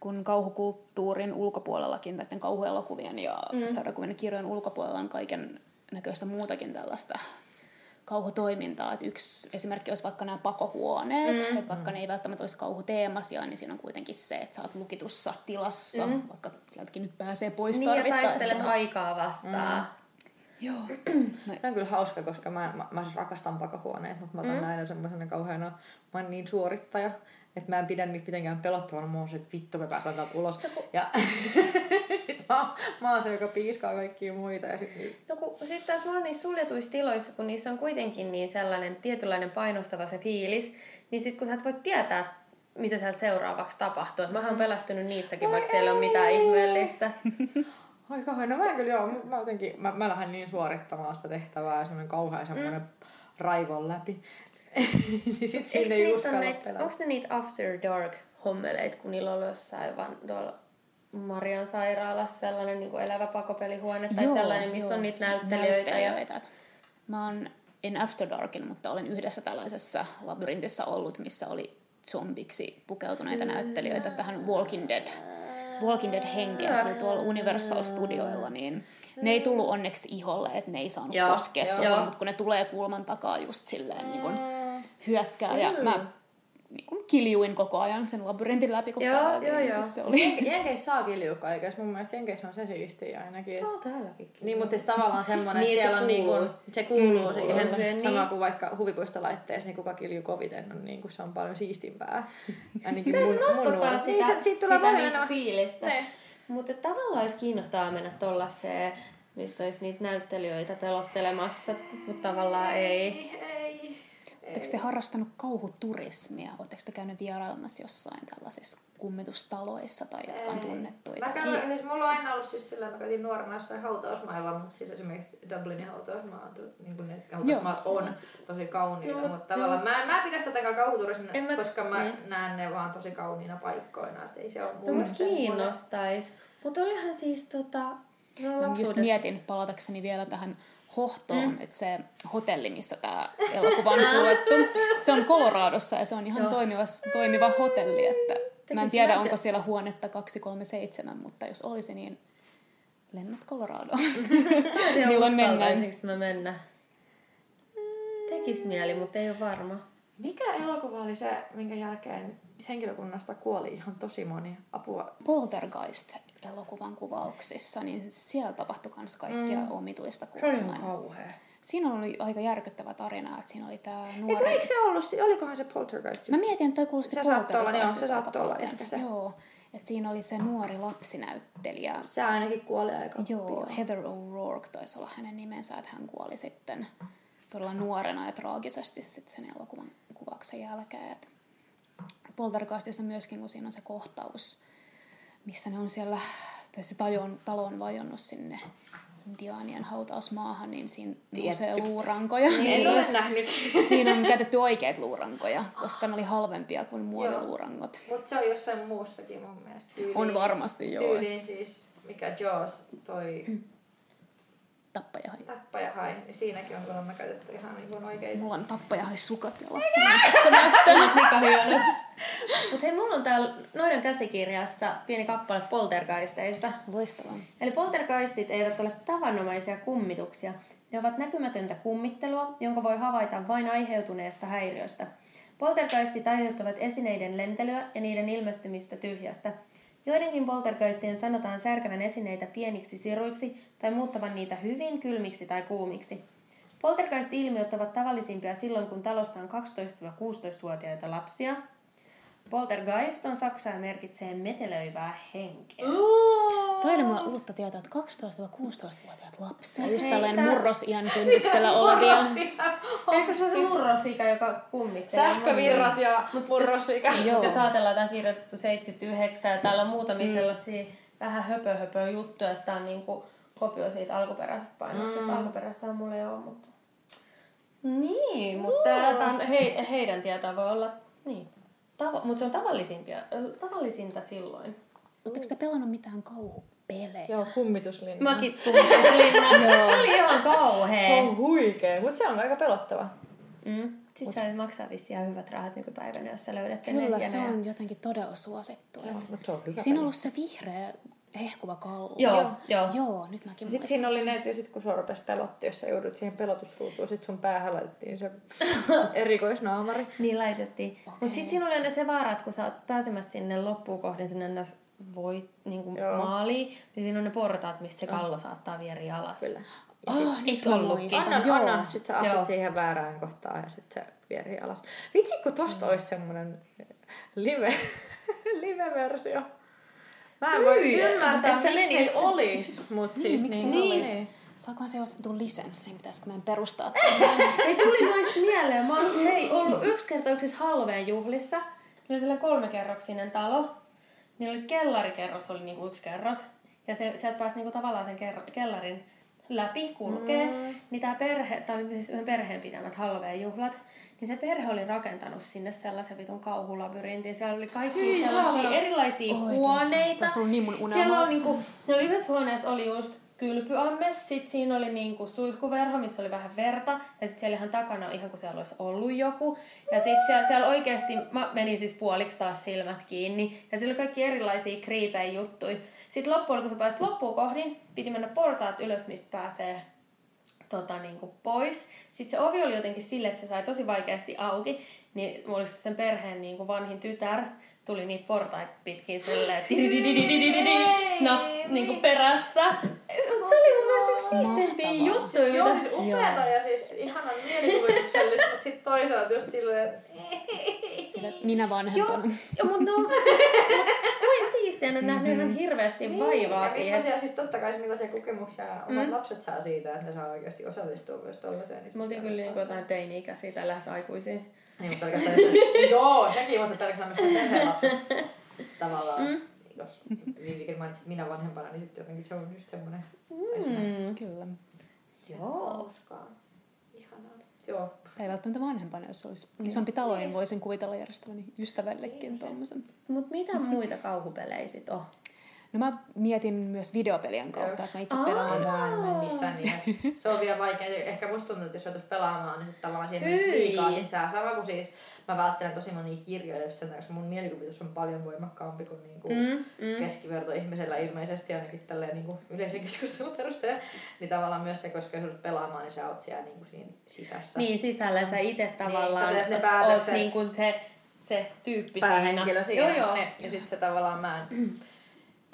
kun kauhukulttuurin ulkopuolellakin, näiden kauhuelokuvien ja mm. sarjakuvien ja kirjojen ulkopuolella on kaiken näköistä muutakin tällaista kauhutoimintaa. Et yksi esimerkki olisi vaikka nämä pakohuoneet, mm. että vaikka ne ei välttämättä olisi kauhuteemasia, niin siinä on kuitenkin se, että sä oot lukitussa tilassa, mm. vaikka sieltäkin nyt pääsee pois Niin, tarvittaessa. taistelet aikaa vastaan. Mm. Joo. Se on kyllä hauska, koska mä, mä, mä siis rakastan pakahuoneet, mutta mä otan mm. aina semmoisena kauheana, mä oon niin suorittaja, että mä en pidä niitä mitenkään pelottavana, mä oon se, että vittu me päästään täältä ulos. Ja sit mä, oon- mä oon se, joka piiskaa kaikkia muita ja sit niin, No kun sitten taas mulla on niissä suljetuissa tiloissa, kun niissä on kuitenkin niin sellainen tietynlainen painostava se fiilis, niin sitten kun sä et voi tietää, mitä sieltä seuraavaksi tapahtuu. Et Mähän on pelästynyt niissäkin, vaikka siellä ole mitään ihmeellistä. Ai kauhean, no mä en kyllä joo, mä jotenkin, mä, mä lähden niin suorittamaan sitä tehtävää ja semmoinen kauhean semmoinen mm. raivon läpi. Niin sit siinä ei uskalla pelätä. onko ne niitä After Dark hommeleita, kun niillä on jossain vaan tuolla Marian sairaalassa sellainen niin kuin elävä pakopelihuone tai sellainen, missä on niitä se- näyttelijöitä. Ja... näyttelijöitä. Mä oon en After Darkin, mutta olen yhdessä tällaisessa labyrintissa ollut, missä oli zombiksi pukeutuneita näyttelijöitä tähän Walking Dead, Walking Dead henkeen. Se oli tuolla Universal Studioilla, niin ne ei tullut onneksi iholle, että ne ei saanut Joo, koskea joo. sua, Joo. mutta kun ne tulee kulman takaa just silleen niin kun hyökkää. Ja mä niin kun kiljuin koko ajan sen labyrintin läpi, kun Joo, joo, niin joo. Siis se oli... Jenkeissä saa kiljua kaikessa. Mun mielestä Jenkeissä on se siistiä ainakin. Se on täälläkin. Niin, mutta siis tavallaan semmoinen, Niin, että siellä se on niinku, kuuluu. se kuuluu Mm, siihen, kuuluu siihen, sama niin. kuin vaikka huvipuistolaitteessa, niin kuka kiljuu koviten, on niinku, se on paljon siistimpää. Ainakin mun, se mun nuori. sitä, Niin, se, siitä tulee sitä paljon niinku enemmän. fiilistä. Ne. Mutta tavallaan olisi kiinnostavaa mennä tollaiseen, missä olisi niitä näyttelijöitä pelottelemassa, mutta tavallaan ei. Oletteko te harrastanut kauhuturismia? Oletteko te käynyt vierailemassa jossain tällaisissa kummitustaloissa tai jotka on tunnettuja? Mä käyn, siis mulla on aina ollut siis sillä, että mä käytin nuorena jossain hautausmailla, mutta siis esimerkiksi Dublinin hautausmaat, niin kuin ne hautausmaat on tosi kauniita, No, mutta tavallaan mä, mä en pidä sitä jotenkaan kauhuturismina, En mä- koska mä niin. näen ne vaan tosi kauniina paikkoina, että ei se ole No mulle mut semmoinen- kiinnostais. Mutta olihan siis tota... No, Mä just mietin palatakseni vielä tähän Hohtoon, mm. että se hotelli, missä tämä elokuva on kuvattu, se on Coloradossa ja se on ihan Joo. toimiva, toimiva hotelli, että mä en tiedä, onko siellä huonetta 237, mutta jos olisi, niin lennät Coloradoon. Ja Milloin mennään? mä mennä? Tekis mieli, mutta ei ole varma. Mikä elokuva oli se, minkä jälkeen henkilökunnasta kuoli ihan tosi moni apua? Poltergeist-elokuvan kuvauksissa, niin siellä tapahtui myös kaikkia mm. omituista Se oli kuulemaa. ihan kauhea. Siinä oli aika järkyttävä tarina, että siinä oli tämä nuori... eikö se ollut, olikohan se Poltergeist? Mä mietin, että toi kuulosti Se saattoi olla, joo, se saattoi olla ehkä se. Joo, että siinä oli se nuori lapsinäyttelijä. Se ainakin kuoli aika Joo, pian. Heather O'Rourke taisi olla hänen nimensä, että hän kuoli sitten todella nuorena ja traagisesti sitten sen elokuvan kuvauksen jälkeen. Et Poltergeistissa myöskin, kun siinä on se kohtaus, missä ne on siellä, tai se talo on, talo on vajonnut sinne intiaanien hautausmaahan, niin siinä nousee luurankoja. En ole nähnyt. Siinä on käytetty oikeat luurankoja, koska ne oli halvempia kuin muoviluurangot. Mutta se on jossain muussakin mun mielestä. Tyyliin, On varmasti, joo. Tyyliin siis, mikä Jaws, toi Tappajahai. tappajahai, niin siinäkin on kuulemma käytetty ihan niin kuin oikeita. Mulla on tappajahai sukat jalassa. Pakko näyttää. Mut hei, mulla on täällä Noiden käsikirjassa pieni kappale poltergeisteista. Loistavaa. Eli poltergeistit eivät ole tavanomaisia kummituksia. Ne ovat näkymätöntä kummittelua, jonka voi havaita vain aiheutuneesta häiriöstä. Poltergeistit aiheuttavat esineiden lentelyä ja niiden ilmestymistä tyhjästä. Joidenkin poltergeistien sanotaan särkevän esineitä pieniksi siruiksi tai muuttavan niitä hyvin kylmiksi tai kuumiksi. Poltergeist-ilmiöt ovat tavallisimpia silloin, kun talossa on 12-16-vuotiaita lapsia. Poltergeist on saksaa ja merkitsee metelöivää henkeä. Toi oli uutta tietoa, että 12-16-vuotiaat lapsia, just tällainen murrosiän kynnyksellä olevia. Eikö se ole se murrosikä, joka kummittelee? Sähkövirrat ja. Joo. Mutta jos ajatellaan, että on kirjoitettu 79 ja täällä on muutamia mm. sellaisia vähän höpö, höpö juttuja, että tämä on niinku kopio siitä alkuperäisestä painoksesta. Mm. Alkuperäistä on mulla jo, mutta... Niin, mutta tää on he, heidän tietoa voi olla... Niin. Tavo, mutta se on tavallisimpia, tavallisinta silloin. Oletteko te pelannut mitään kauhupelejä? Joo, kummituslinja. Mäkin kummituslinna. se oli ihan kauhea. On huikee, mutta se on aika pelottava. Mm. Sitten sä maksaa vissiin ihan hyvät rahat nykypäivänä, jos sä löydät sen Kyllä, se ja- on jotenkin todella suosittu. Joo, mutta se on hyvä. Siinä on ollut se vihreä hehkuva kallo. Joo, joo. Joo, nyt mäkin Sitten siinä oli ne, että sit kun sua rupesi pelotti, jos sä joudut siihen pelotusruutuun, sit sun päähän laitettiin se erikoisnaamari. Niin laitettiin. Okay. Mutta sitten siinä oli aina se vaara, että kun sä oot pääsemässä sinne loppuun kohden sinne ennäs voi niin Joo. maaliin, niin siinä on ne portaat, missä se kallo saattaa vieri alas. Kyllä. Oh, nyt mä ollutkin? muistan. Annan, Joo. annan. Sitten sä astut Joo. siihen väärään kohtaan ja sitten se vieri alas. Vitsi, kun tosta olisi semmonen live, live-versio. Mä en voi Hyi, ymmärtää, et sä miksi menis- ei olis, mut siis miksi niin, ei niin. Saakohan se ostettu lisenssin? Pitäisikö meidän perustaa? Ei tuli noista mieleen. Mä oon hei, ollut yksi kerta yksissä halveen juhlissa. Niillä oli sellainen kolmekerroksinen talo. Niillä oli kellarikerros, oli niinku yksi kerros. Ja se, sieltä pääsi niinku tavallaan sen kerro, kellarin läpi kulkee. Mm. Niin tää perhe, tää oli siis perheen pitämät halveen juhlat. Niin se perhe oli rakentanut sinne sellaisen vitun kauhulabyrintin. Siellä oli kaikki Hyi, sellaisia erilaisia Oi, tuossa- huoneita. tuossa on niin mun unelma Siellä on niinku, ne oli yhdessä huoneessa oli just kylpyamme, sitten siinä oli niinku suihkuverho, missä oli vähän verta, ja sitten siellä ihan takana ihan kuin siellä olisi ollut joku. Ja sitten siellä, siellä oikeasti, mä menin siis puoliksi taas silmät kiinni, ja siellä oli kaikki erilaisia kriipejä juttuja. Sitten loppuun, kun sä pääsit loppuun kohdin, piti mennä portaat ylös, mistä pääsee tota, niin kuin pois. Sitten se ovi oli jotenkin sille, että se sai tosi vaikeasti auki. Niin oli sen perheen niin kuin vanhin tytär, tuli niitä portaita pitkin silleen niin kuin perässä. Se oli mun mielestä yksi siisteimpiä juttuja. Siis joo, siis upeata ja siis ihanan mielikuvituksellista, mutta sitten toisaalta just silleen, että minä vanhempana. joo mutta no, mut kuin siistiä, en ole nähnyt ihan hirveästi vaivaa ja siihen. millaisia, siis totta kai millaisia kokemuksia omat lapset saa siitä, että ne saa oikeasti osallistua myös tollaiseen. Niin Me oltiin kyllä niin jotain teini-ikäisiä tai lähes aikuisia. Niin, mutta pelkästään just, joo, sekin, mutta pelkästään myös sen perheen lapset tavallaan. Mm. Jos Viivikin mainitsit minä vanhempana, niin sitten jotenkin se on just semmoinen. Mm. Kyllä. Joo. Hauskaa. Ihanaa. Joo. Tai ei välttämättä vanhempana, jos olisi isompi talo, niin voisin kuvitella järjestäväni ystävällekin tuommoisen. Mutta mitä muita kauhupelejä sit on? No mä mietin myös videopelien kautta, Joo. että mä itse Aa. pelaan. Mä en missään nimessä. Se on vielä vaikea. Ehkä musta tuntuu, että jos joutuisi pelaamaan, niin sitten tavallaan siihen liikaa sisään. Sama kuin siis mä välttelen tosi monia kirjoja just sen takia, mun mielikuvitus on paljon voimakkaampi kuin niinku Mm, mm. keskivertoihmisellä ilmeisesti ainakin tälleen niinku yleisen keskustelun perusteella. Niin tavallaan myös se, koska jos pelaamaan, niin sä oot siellä niinku siinä sisässä. Niin sisällä sä itse tavallaan sä teet ne oot- päätökset. oot niin kuin se, se tyyppi päähenkilö siinä. Joo, joo. Ne, ja sitten se tavallaan mä en...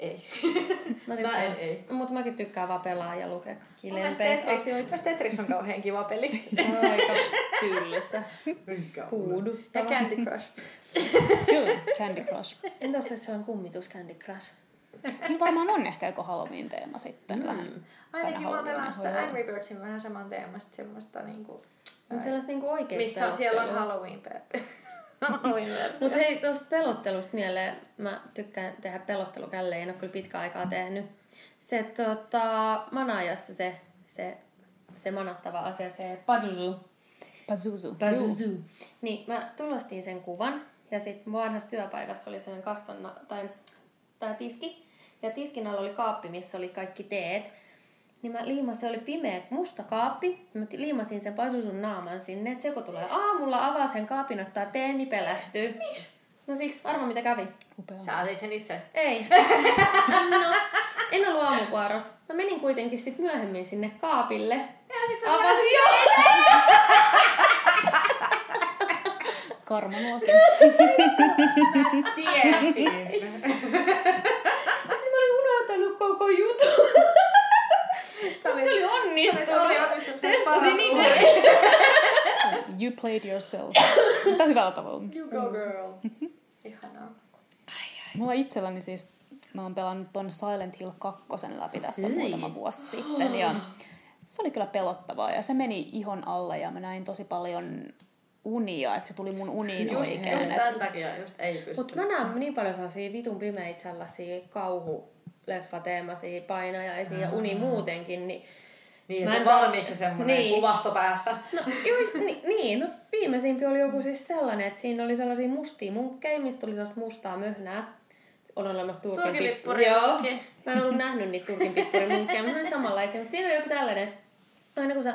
Ei. Mä Mä en, ei. Mutta mäkin tykkään vaan pelaa ja lukea kaikki lempeitä Tetris, asioita. mielestä Tetris on kauhean kiva peli. Aika tyllyssä. Ja Huuduttava. Candy Crush. Kyllä, Candy Crush. Entäs jos se on kummitus Candy Crush? Niin varmaan on ehkä joku Halloween-teema sitten. Mm. Ainakin mä oon Halloween pelannut sitä. Angry Birdsin vähän saman teemasta semmoista niinku... Mutta sellaista niinku oikein Missä on, siellä on Halloween pe- Halloween. Mutta hei, tuosta pelottelusta mieleen, mä tykkään tehdä pelottelukälle, en ole kyllä pitkä aikaa tehnyt. Se tota, manaajassa se, se, se manattava asia, se pazuzu. Pazuzu. Pazuzu. Niin, mä tulostin sen kuvan, ja sitten vanhassa työpaikassa oli sellainen kassan, tai tää tiski, ja tiskin alla oli kaappi, missä oli kaikki teet. Niin mä liimasin, se oli pimeä musta kaappi, ja mä liimasin sen pasusun naaman sinne, että se kun tulee aamulla, avaa sen kaapin, ottaa teen, niin pelästyy. Miksi? No siksi, arva mitä kävi. Upea. Sä teit sen itse. Ei. No, en ollut aamuvuoros. Mä menin kuitenkin sit myöhemmin sinne kaapille. Ja sit Avasin jo! karmanuokin. Tiesin. Siis mä olin unohtanut koko jutun. Mut se oli onnistunut. Se oli onnistunut. Oli Testasin paras itse. You played yourself. Mutta hyvällä tavalla. You go girl. Ihanaa. Mulla itselläni siis, mä oon pelannut ton Silent Hill 2 läpi tässä Ei. muutama vuosi sitten. Ja se oli kyllä pelottavaa ja se meni ihon alle ja mä näin tosi paljon unia, että se tuli mun uniin Just, oikein. just tämän takia just ei pysty. Mutta mä näen niin paljon sellaisia vitun pimeitä sellaisia kauhuleffateemaisia painajaisia ja uni muutenkin, niin Niin, Mä en- valmiiksi semmoinen Niin. kuvasto päässä. No, joo, ni, niin, no viimeisimpi oli joku siis sellainen, että siinä oli sellaisia mustia munkkeja, mistä tuli sellaista mustaa möhnää. On olemassa Turkin, Turkin pip- pippuri Joo. Mä en ollut nähnyt niitä Turkin pippurimunkkeja, mutta ne samanlaisia. Mutta siinä oli joku tällainen, aina kun sä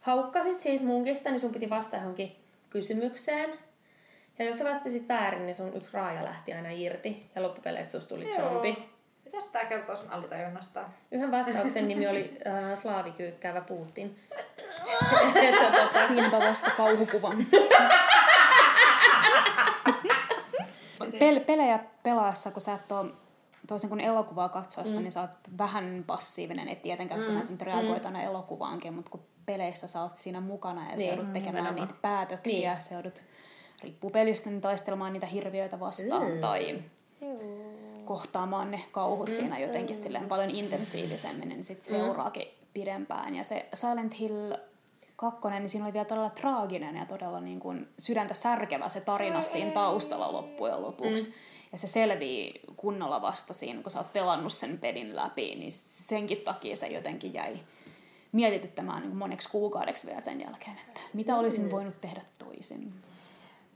haukkasit siitä munkista, niin sun piti vastata johonkin kysymykseen. Ja jos sä vastasit väärin, niin sun yksi raaja lähti aina irti. Ja loppupeleissä susta tuli zombi. Mitäs tää kertoo sun alitajunnasta? Yhden vastauksen nimi oli äh, slaavikyykkäävä Putin. Tota, Siinäpä vasta kauhukuvan. Pel- pelejä pelaessa, kun sä et ole toisin kuin elokuvaa katsoessa, mm. niin sä oot vähän passiivinen, et tietenkään mm. sä nyt reagoit aina elokuvaankin, mutta kun peleissä sä oot siinä mukana ja niin, sä joudut tekemään nimenomaan. niitä päätöksiä, niin. sä joudut, riippuu pelistä, niin taistelemaan niitä hirviöitä vastaan mm. tai kohtaamaan ne kauhut mm. siinä jotenkin silleen paljon intensiivisemmin, niin sit seuraakin pidempään. Ja se Silent Hill 2, niin siinä oli vielä todella traaginen ja todella niin kuin sydäntä särkevä se tarina siinä taustalla loppujen lopuksi. Mm. Ja se selvii kunnolla vasta siinä, kun sä oot pelannut sen pelin läpi, niin senkin takia se jotenkin jäi mietityttämään niin kuin moneksi kuukaudeksi vielä sen jälkeen, että mitä olisin voinut tehdä toisin.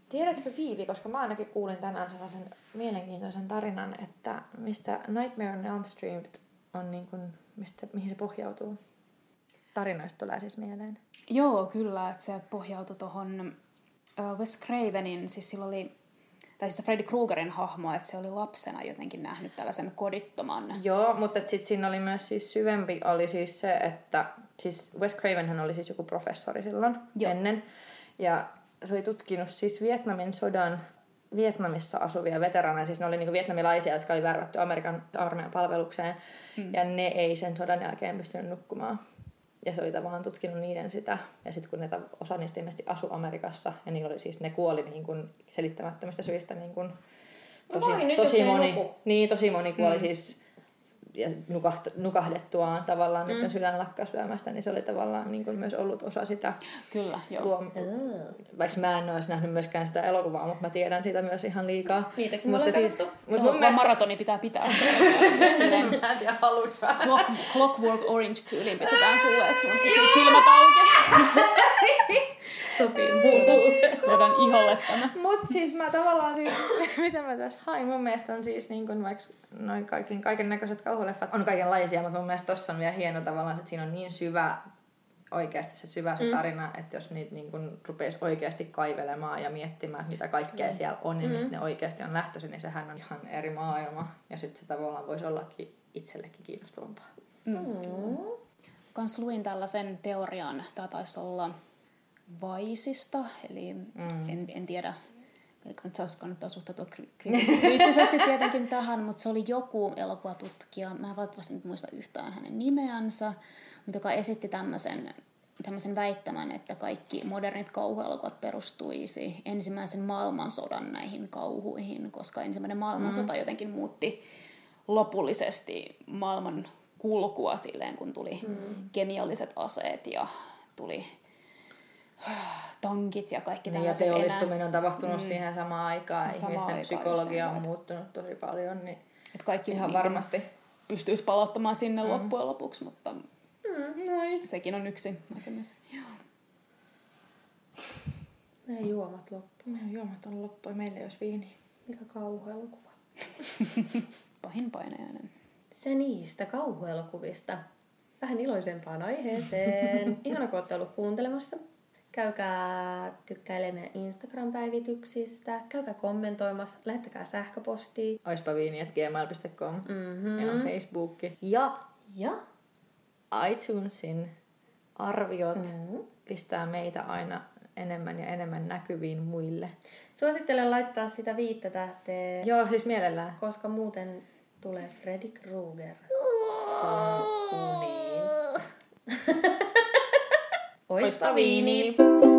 Tiedätkö Viivi, koska mä ainakin kuulin tänään sellaisen mielenkiintoisen tarinan, että mistä Nightmare on Elm Street on niin kuin, mistä, mihin se pohjautuu? Tarinoista tulee siis mieleen. Joo, kyllä, että se pohjautui tuohon uh, Wes Cravenin, siis sillä oli, tai siis Freddy Kruegerin hahmo, että se oli lapsena jotenkin nähnyt tällaisen kodittoman. Joo, mutta sitten siinä oli myös siis syvempi oli siis se, että siis Wes Cravenhän oli siis joku professori silloin Joo. ennen. Ja se oli tutkinut siis Vietnamin sodan Vietnamissa asuvia veteraaneja, siis ne oli niinku vietnamilaisia, jotka oli värvätty Amerikan armeijan palvelukseen, mm. ja ne ei sen sodan jälkeen pystynyt nukkumaan. Ja se oli tavallaan tutkinut niiden sitä. Ja sitten kun ne osa niistä ilmeisesti asui Amerikassa, ja niillä oli siis, ne kuoli niin kuin selittämättömistä syistä niin kuin tosi, jos tosi moni, niin, tosi moni kuoli mm. siis ja nukaht, nukahdettuaan tavallaan, mm. että sydän lakkaa syömästä, niin se oli tavallaan niin kuin myös ollut osa sitä Kyllä, joo. luom... Vaikka mä en olisi nähnyt myöskään sitä elokuvaa, mutta mä tiedän siitä myös ihan liikaa. Niitäkin mutta ollaan siis, mutta mun mielestä... maratoni pitää pitää. Silleen Mä en tiedä, haluat vähän. clock, clockwork orange tyyliin pistetään sulle, että sun pysyy silmät auki. Sopii mulle. Tuodaan iholle tämä. Mut siis mä tavallaan siis, mitä mä tässä hain, mun mielestä on siis niin kuin vaikka noin kaiken, kaiken näköiset kauhuleffat on kaikenlaisia, mutta mun mielestä tossa on vielä hieno tavallaan, että siinä on niin syvä oikeasti se syvä se tarina, että jos niitä niin kun rupeisi oikeasti kaivelemaan ja miettimään, että mitä kaikkea siellä on ja mistä ne oikeasti on lähtöisin, niin sehän on ihan eri maailma. Ja sitten se tavallaan voisi ollakin itsellekin kiinnostavampaa. Kans luin tällaisen teorian, tämä taisi olla Vaisista, eli mm. en, en tiedä, saisi kannattaa suhtautua kri- kri- kriittisesti tietenkin tähän, mutta se oli joku elokuvatutkija, mä en valitettavasti nyt muista yhtään hänen nimeänsä, mutta joka esitti tämmöisen, tämmöisen väittämän, että kaikki modernit kauhuelokuvat perustuisi ensimmäisen maailmansodan näihin kauhuihin, koska ensimmäinen maailmansota mm. jotenkin muutti lopullisesti maailman kulkua silleen, kun tuli mm. kemialliset aseet ja tuli tankit ja kaikki Niin, ja tällaiset teollistuminen on tapahtunut mm. siihen samaan aikaan. Samaan Ihmisten aikaan psykologia on muuttunut tosi paljon, niin että kaikki ihan niin kuin varmasti. pystyisi palauttamaan sinne mm. loppujen lopuksi, mutta Mm, nice. sekin on yksi näkemys. Joo. Meidän juomat loppu. Meidän juomat on loppu ja meillä ei olisi viiniä. Mikä kauhuelokuva. Pahin painajainen. Se niistä kauhuelokuvista. Vähän iloisempaan aiheeseen. Ihana, kun olette ollut kuuntelemassa. Käykää tykkäilemään Instagram-päivityksistä. Käykää kommentoimassa. Lähettäkää sähköpostia. Oispa viini.gmail.com. Mm-hmm. Meillä on Facebook. Ja Ja iTunesin arviot mm-hmm. pistää meitä aina enemmän ja enemmän näkyviin muille. Suosittelen laittaa sitä viittä tähteä, Joo, siis mielellään. koska muuten tulee Freddy Krueger uniin. Oispa viini! viini.